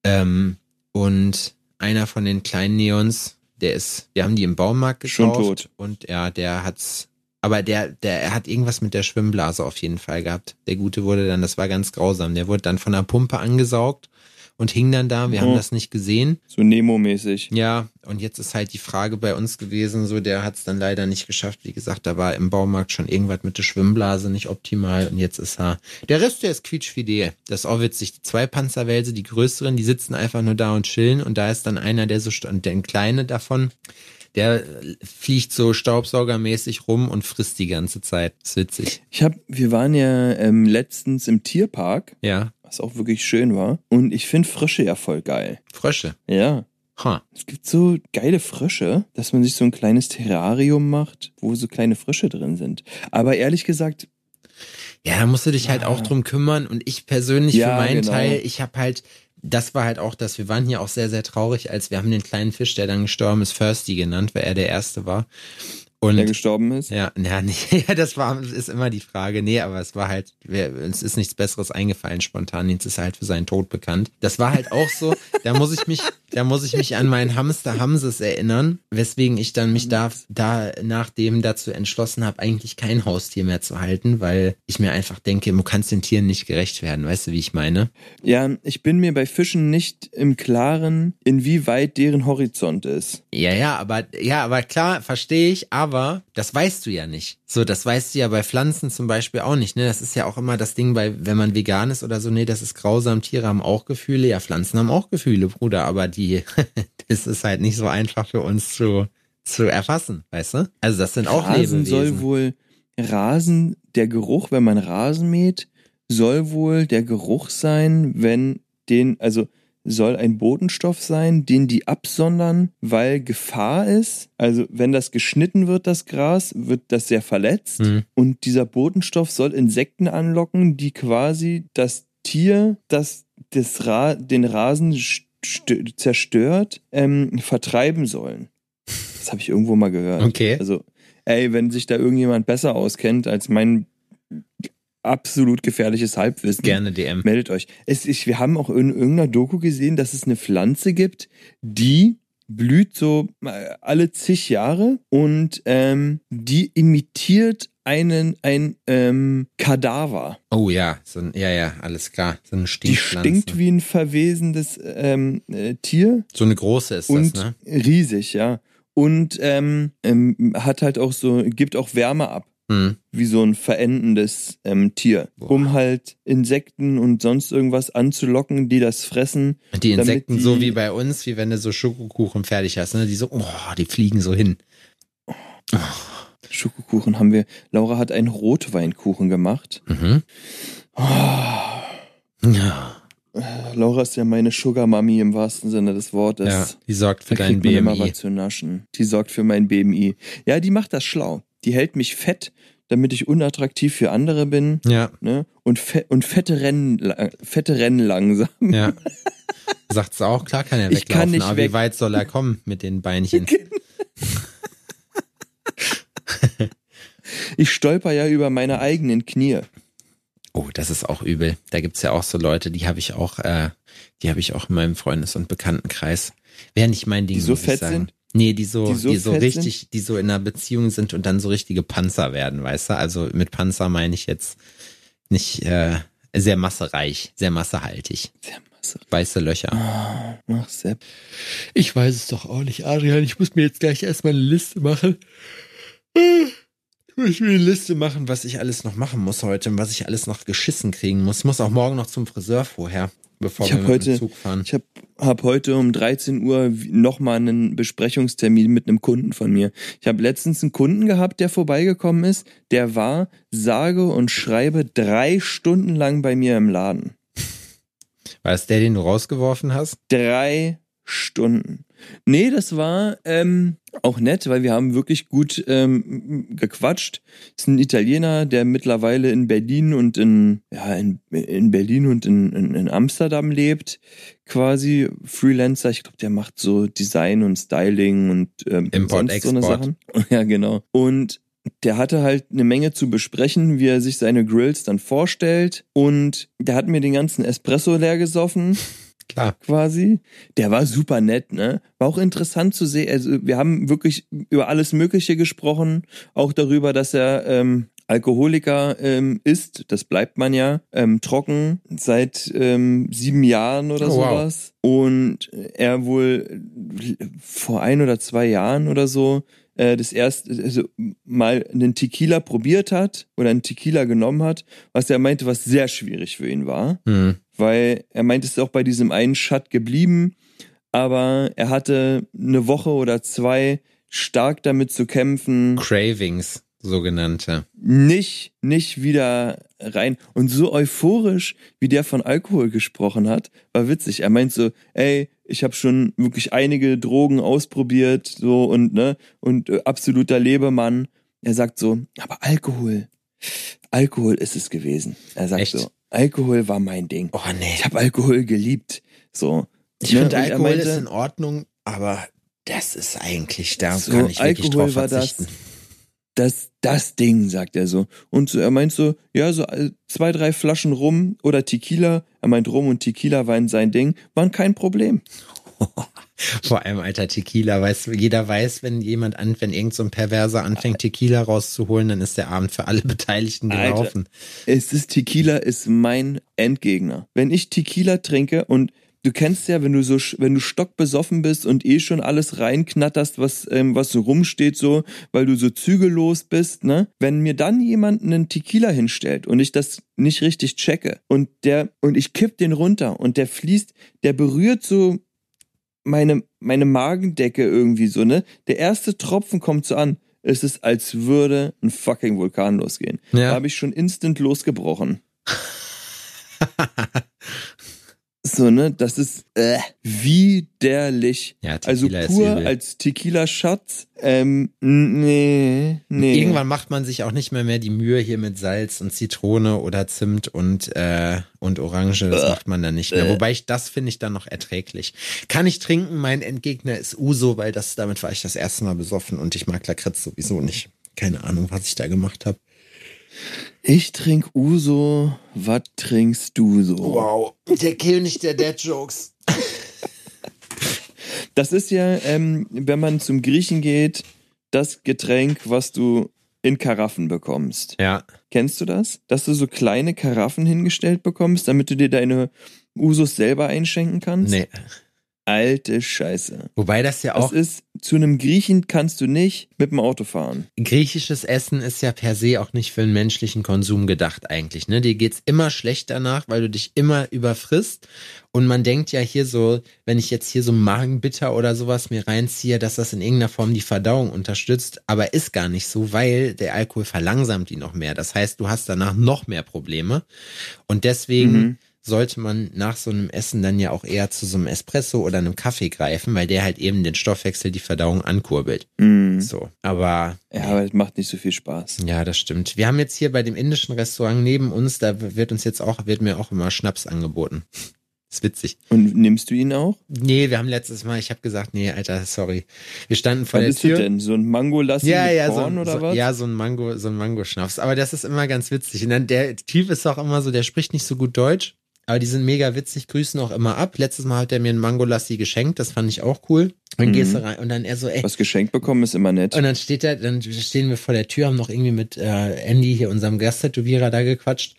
Ähm, und einer von den kleinen Neons, der ist, wir haben die im Baumarkt Schon gekauft. tot. Und ja, der hat's, aber der, der, er hat irgendwas mit der Schwimmblase auf jeden Fall gehabt. Der Gute wurde dann, das war ganz grausam. Der wurde dann von der Pumpe angesaugt und hing dann da. Wir haben Oh. das nicht gesehen. So Nemo-mäßig. Ja, und jetzt ist halt die Frage bei uns gewesen, so der hat es dann leider nicht geschafft. Wie gesagt, da war im Baumarkt schon irgendwas mit der Schwimmblase nicht optimal und jetzt ist er. Der Rest, der ist quietschfidel. Das ist auch witzig. Die zwei Panzerwälse, die größeren, die sitzen einfach nur da und chillen und da ist dann einer, der so, st- und der kleine davon, der fliegt so staubsaugermäßig rum und frisst die ganze Zeit. Das ist witzig. Ich hab, wir waren ja ähm, letztens im Tierpark, Ja. was auch wirklich schön war. Und ich finde Frösche ja voll geil. Frösche. Ja. Ha. Es gibt so geile Frösche, dass man sich so ein kleines Terrarium macht, wo so kleine Frösche drin sind. Aber ehrlich gesagt, Ja, da musst du dich halt auch drum kümmern und ich persönlich Ja, für meinen genau. Teil, ich habe halt, das war halt auch das, wir waren hier auch sehr, sehr traurig, als wir haben den kleinen Fisch, der dann gestorben ist, Firsty genannt, weil er der Erste war. Und der gestorben ist. ja, ja, nee, ja, das war, ist immer die Frage. Nee, aber es war halt, wir, uns ist nichts Besseres eingefallen spontan. Jetzt ist er halt für seinen Tod bekannt. Das war halt auch so, da muss ich mich, da muss ich mich an meinen Hamster Hamses erinnern, weswegen ich dann mich da, da nachdem dazu entschlossen habe, eigentlich kein Haustier mehr zu halten, weil ich mir einfach denke, du kannst den Tieren nicht gerecht werden. Weißt du, wie ich meine? Ja, ich bin mir bei Fischen nicht im Klaren, inwieweit deren Horizont ist. Ja, ja, aber ja, aber klar, verstehe ich, aber das weißt du ja nicht. So, das weißt du ja bei Pflanzen zum Beispiel auch nicht, ne? Das ist ja auch immer das Ding bei, wenn man vegan ist oder so, nee, das ist grausam, Tiere haben auch Gefühle, ja, Pflanzen haben auch Gefühle, Bruder, aber die, das ist halt nicht so einfach für uns zu, zu erfassen, weißt du? Also das sind auch Rasen Lebewesen. soll wohl Rasen, der Geruch, wenn man Rasen mäht, soll wohl der Geruch sein, wenn den, also soll ein Botenstoff sein, den die absondern, weil Gefahr ist. Also wenn das geschnitten wird, das Gras, wird das sehr verletzt. Hm. Und dieser Botenstoff soll Insekten anlocken, die quasi das Tier, das das Ra den Rasen stö- zerstört, ähm, vertreiben sollen. Das habe ich irgendwo mal gehört. Okay. Also, ey, wenn sich da irgendjemand besser auskennt als mein absolut gefährliches Halbwissen, Gerne DM. meldet euch. Es, ich, wir haben auch in irgendeiner Doku gesehen, dass es eine Pflanze gibt, die blüht so äh, alle zig Jahre und ähm, die imitiert einen ein ähm, Kadaver. Oh ja, so ein, ja, ja, alles klar. So eine Die Stinkpflanze. stinkt wie ein verwesendes ähm, äh, Tier So eine große ist und das, ne? riesig, ja. Und ähm, ähm, hat halt auch so, gibt auch Wärme ab Hm. wie so ein verendendes ähm, Tier, Boah. um halt Insekten und sonst irgendwas anzulocken, die das fressen. Die Insekten die- so wie bei uns, wie wenn du so Schokokuchen fertig hast, ne? Die so, oh, die fliegen so hin. Schokokuchen haben wir. Laura hat einen Rotweinkuchen gemacht. Mhm. Oh, Ja, Laura ist ja meine Sugar Mami im wahrsten Sinne des Wortes. ja, die sorgt für Da dein man immer BMI. was zu naschen. Die sorgt für mein BMI. Ja, die macht das schlau. Die hält mich fett, damit ich unattraktiv für andere bin. Ja, Ne? Und, fe und fette Rennen, fette Rennen langsam. ja. Sagt's auch, klar kann er Ich weglaufen, kann nicht aber weg. wie weit soll er kommen mit den Beinchen? Ich stolper ja über meine eigenen Knie. Oh, das ist auch übel. Da gibt's ja auch so Leute, die habe ich auch, äh, die habe ich auch in meinem Freundes- und Bekanntenkreis. Wäre nicht mein Ding, Die so ich fett sagen. sind? Nee, die so, Die so die so richtig, die so in einer Beziehung sind und dann so richtige Panzer werden, weißt du? Also mit Panzer meine ich jetzt nicht äh, sehr massereich, sehr massehaltig. Sehr Masse. Weiße Löcher. Ah, Ach, Sepp. Ich weiß es doch auch nicht, Adrian. Ich muss mir jetzt gleich erstmal eine Liste machen. Ich muss mir eine Liste machen, was ich alles noch machen muss heute und was ich alles noch geschissen kriegen muss. Ich muss auch morgen noch zum Friseur vorher, bevor Ich wir mit dem heute- Zug fahren. Ich habe hab heute um 13 Uhr nochmal einen Besprechungstermin mit einem Kunden von mir. Ich habe letztens einen Kunden gehabt, der vorbeigekommen ist. Der war, sage und schreibe, drei Stunden lang bei mir im Laden. War das der, den du rausgeworfen hast? Drei Stunden. Nee, das war ähm, auch nett, weil wir haben wirklich gut ähm, gequatscht. Ist ein Italiener, der mittlerweile in Berlin und in ja in, in Berlin und in, in, in Amsterdam lebt, quasi Freelancer. Ich glaube, der macht so Design und Styling und ähm, Import, sonst so eine Export. Sachen. Ja, genau. Und der hatte halt eine Menge zu besprechen, wie er sich seine Grills dann vorstellt. Und der hat mir den ganzen Espresso leer gesoffen Klar. quasi. Der war super nett, ne? War auch interessant zu sehen. Also wir haben wirklich über alles Mögliche gesprochen, auch darüber, dass er ähm, Alkoholiker ähm, ist, das bleibt man ja, ähm, trocken seit ähm, sieben Jahren oder Oh, wow. sowas. Und er wohl vor ein oder zwei Jahren oder so äh, das erste also mal einen Tequila probiert hat oder einen Tequila genommen hat, was er meinte, was sehr schwierig für ihn war Hm. Weil er meint, es ist auch bei diesem einen Shot geblieben, aber er hatte eine Woche oder zwei stark damit zu kämpfen, Cravings, sogenannte. nicht, nicht wieder rein. Und so euphorisch, wie der von Alkohol gesprochen hat, war witzig. Er meint so, ey, ich habe schon wirklich einige Drogen ausprobiert, so und ne, und äh, absoluter Lebemann. Er sagt so, aber Alkohol, Alkohol ist es gewesen. Er sagt Echt? so, Alkohol war mein Ding. Oh nee. Ich habe Alkohol geliebt. So. Ich Ne, finde Alkohol meinte- ist in Ordnung, aber das ist eigentlich, da So, kann ich wirklich Alkohol drauf war das- verzichten. das, das Ding, sagt er so. Und so, er meint so, ja, so äh, zwei, drei Flaschen Rum oder Tequila, er meint Rum und Tequila waren sein Ding, waren kein Problem. Vor allem alter Tequila, weiß, jeder weiß, wenn jemand an, wenn irgend so ein Perverser anfängt, Tequila rauszuholen, dann ist der Abend für alle Beteiligten Alter. gelaufen. Es ist Tequila ist mein Endgegner. Wenn ich Tequila trinke und du kennst ja, wenn du so, wenn du stockbesoffen bist und eh schon alles reinknatterst, was, ähm, was so rumsteht, so, weil du so zügellos bist, ne? Wenn mir dann jemand einen Tequila hinstellt und ich das nicht richtig checke und der, und ich kipp den runter und der fließt, der berührt so meine, meine Magendecke irgendwie so, ne? Der erste Tropfen kommt so an. Es ist, als würde ein fucking Vulkan losgehen. Ja. Da habe ich schon instant losgebrochen. so, ne? Das ist äh, widerlich. Ja, Also pur als Tequila-Schatz. Ähm, nee, nee. Irgendwann macht man sich auch nicht mehr mehr die Mühe hier mit Salz und Zitrone oder Zimt und äh, und Orange. Das macht man dann nicht mehr. Wobei ich das finde ich dann noch erträglich. Kann ich trinken? Mein Endgegner ist Uso, weil das damit war ich das erste Mal besoffen und ich mag Lakritz sowieso nicht. Keine Ahnung, was ich da gemacht habe. Ich trink Uso. Was trinkst du so? Wow, der König der Dead Jokes. Das ist ja, ähm, wenn man zum Griechen geht, das Getränk, was du in Karaffen bekommst. Ja, Kennst du das? Dass du so kleine Karaffen hingestellt bekommst, damit du dir deine Usos selber einschenken kannst? nee. Alte Scheiße. Wobei das ja Das auch ist, zu einem Griechen kannst du nicht mit dem Auto fahren. griechisches Essen ist ja per se auch nicht für den menschlichen Konsum gedacht eigentlich. Ne? Dir geht's immer schlecht danach, weil du dich immer überfrisst. Und man denkt ja hier so, wenn ich jetzt hier so Magenbitter oder sowas mir reinziehe, dass das in irgendeiner Form die Verdauung unterstützt. Aber ist gar nicht so, weil der Alkohol verlangsamt die noch mehr. Das heißt, du hast danach noch mehr Probleme. Und deswegen Mhm. Sollte man nach so einem Essen dann ja auch eher zu so einem Espresso oder einem Kaffee greifen, weil der halt eben den Stoffwechsel, die Verdauung ankurbelt. Mhm. So. Aber Ja, aber es macht nicht so viel Spaß. ja, das stimmt. Wir haben jetzt hier bei dem indischen Restaurant neben uns, da wird uns jetzt auch, wird mir auch immer Schnaps angeboten. Ist witzig. Und nimmst du ihn auch? Nee, wir haben letztes Mal, ich habe gesagt, nee, Alter, sorry. Wir standen vor Was der ist Tür. das denn? So ein Mango-Lassi Ja, mit ja, so, oder so, was? ja, so ein Mango, so ein Mango-Schnaps. Aber das ist immer ganz witzig. Und dann der Typ ist auch immer so, der spricht nicht so gut Deutsch, aber die sind mega witzig, grüßen auch immer ab. Letztes Mal hat er mir ein Mango-Lassi geschenkt, das fand ich auch cool. Dann Mhm. gehst du rein und dann er so, ey, Was geschenkt bekommen ist immer nett. Und dann steht er, dann stehen wir vor der Tür, haben noch irgendwie mit äh, Andy hier, unserem Gasttätowierer, da gequatscht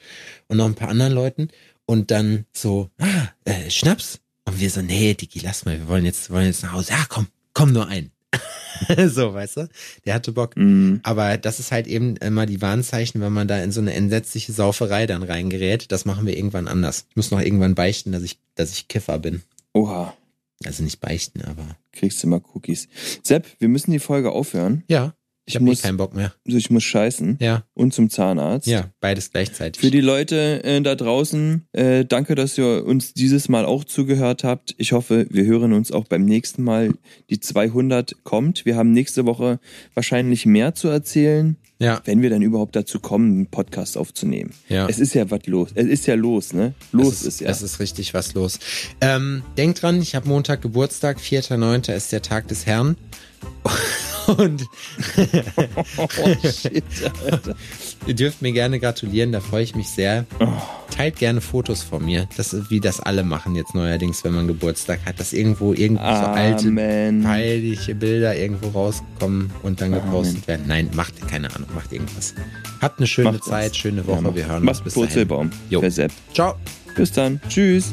und noch ein paar anderen Leuten. Und dann so, ah, äh, Schnaps. Und wir so, nee, Digi, lass mal, wir wollen jetzt, wollen jetzt nach Hause. Ja, komm, komm nur ein. so, weißt du? Der hatte Bock. Mhm. Aber das ist halt eben immer die Warnzeichen, wenn man da in so eine entsetzliche Sauferei dann reingerät. Das machen wir irgendwann anders. Ich muss noch irgendwann beichten, dass ich, dass ich Kiffer bin. Oha, Also nicht beichten, aber. kriegst du mal Cookies. Sepp, wir müssen die Folge aufhören. Ja, ich, Ich habe eh keinen Bock mehr. Also ich muss scheißen Ja, und zum Zahnarzt. ja, beides gleichzeitig. Für die Leute äh, da draußen, äh, danke, dass ihr uns dieses Mal auch zugehört habt. Ich hoffe, wir hören uns auch beim nächsten Mal. Die 200 kommt. Wir haben nächste Woche wahrscheinlich mehr zu erzählen, ja, wenn wir dann überhaupt dazu kommen, einen Podcast aufzunehmen. ja. Es ist ja was los. Es ist ja los, ne? Los es ist, ja. Es ist richtig was los. Ähm, denkt dran, ich habe Montag Geburtstag, 4.9. ist der Tag des Herrn. Und oh, shit, ihr dürft mir gerne gratulieren, da freue ich mich sehr. teilt gerne Fotos von mir. Das ist, wie das alle machen jetzt neuerdings, wenn man Geburtstag hat, dass irgendwo irgendwie so alte, peinliche Bilder irgendwo rauskommen und dann gepostet Amen. werden. Nein, macht keine Ahnung, macht irgendwas. Habt eine schöne Macht was. Zeit, schöne Woche. Ja, Wir hören Mach's uns bis dahin. Jo. Ciao. Bis dann. Tschüss.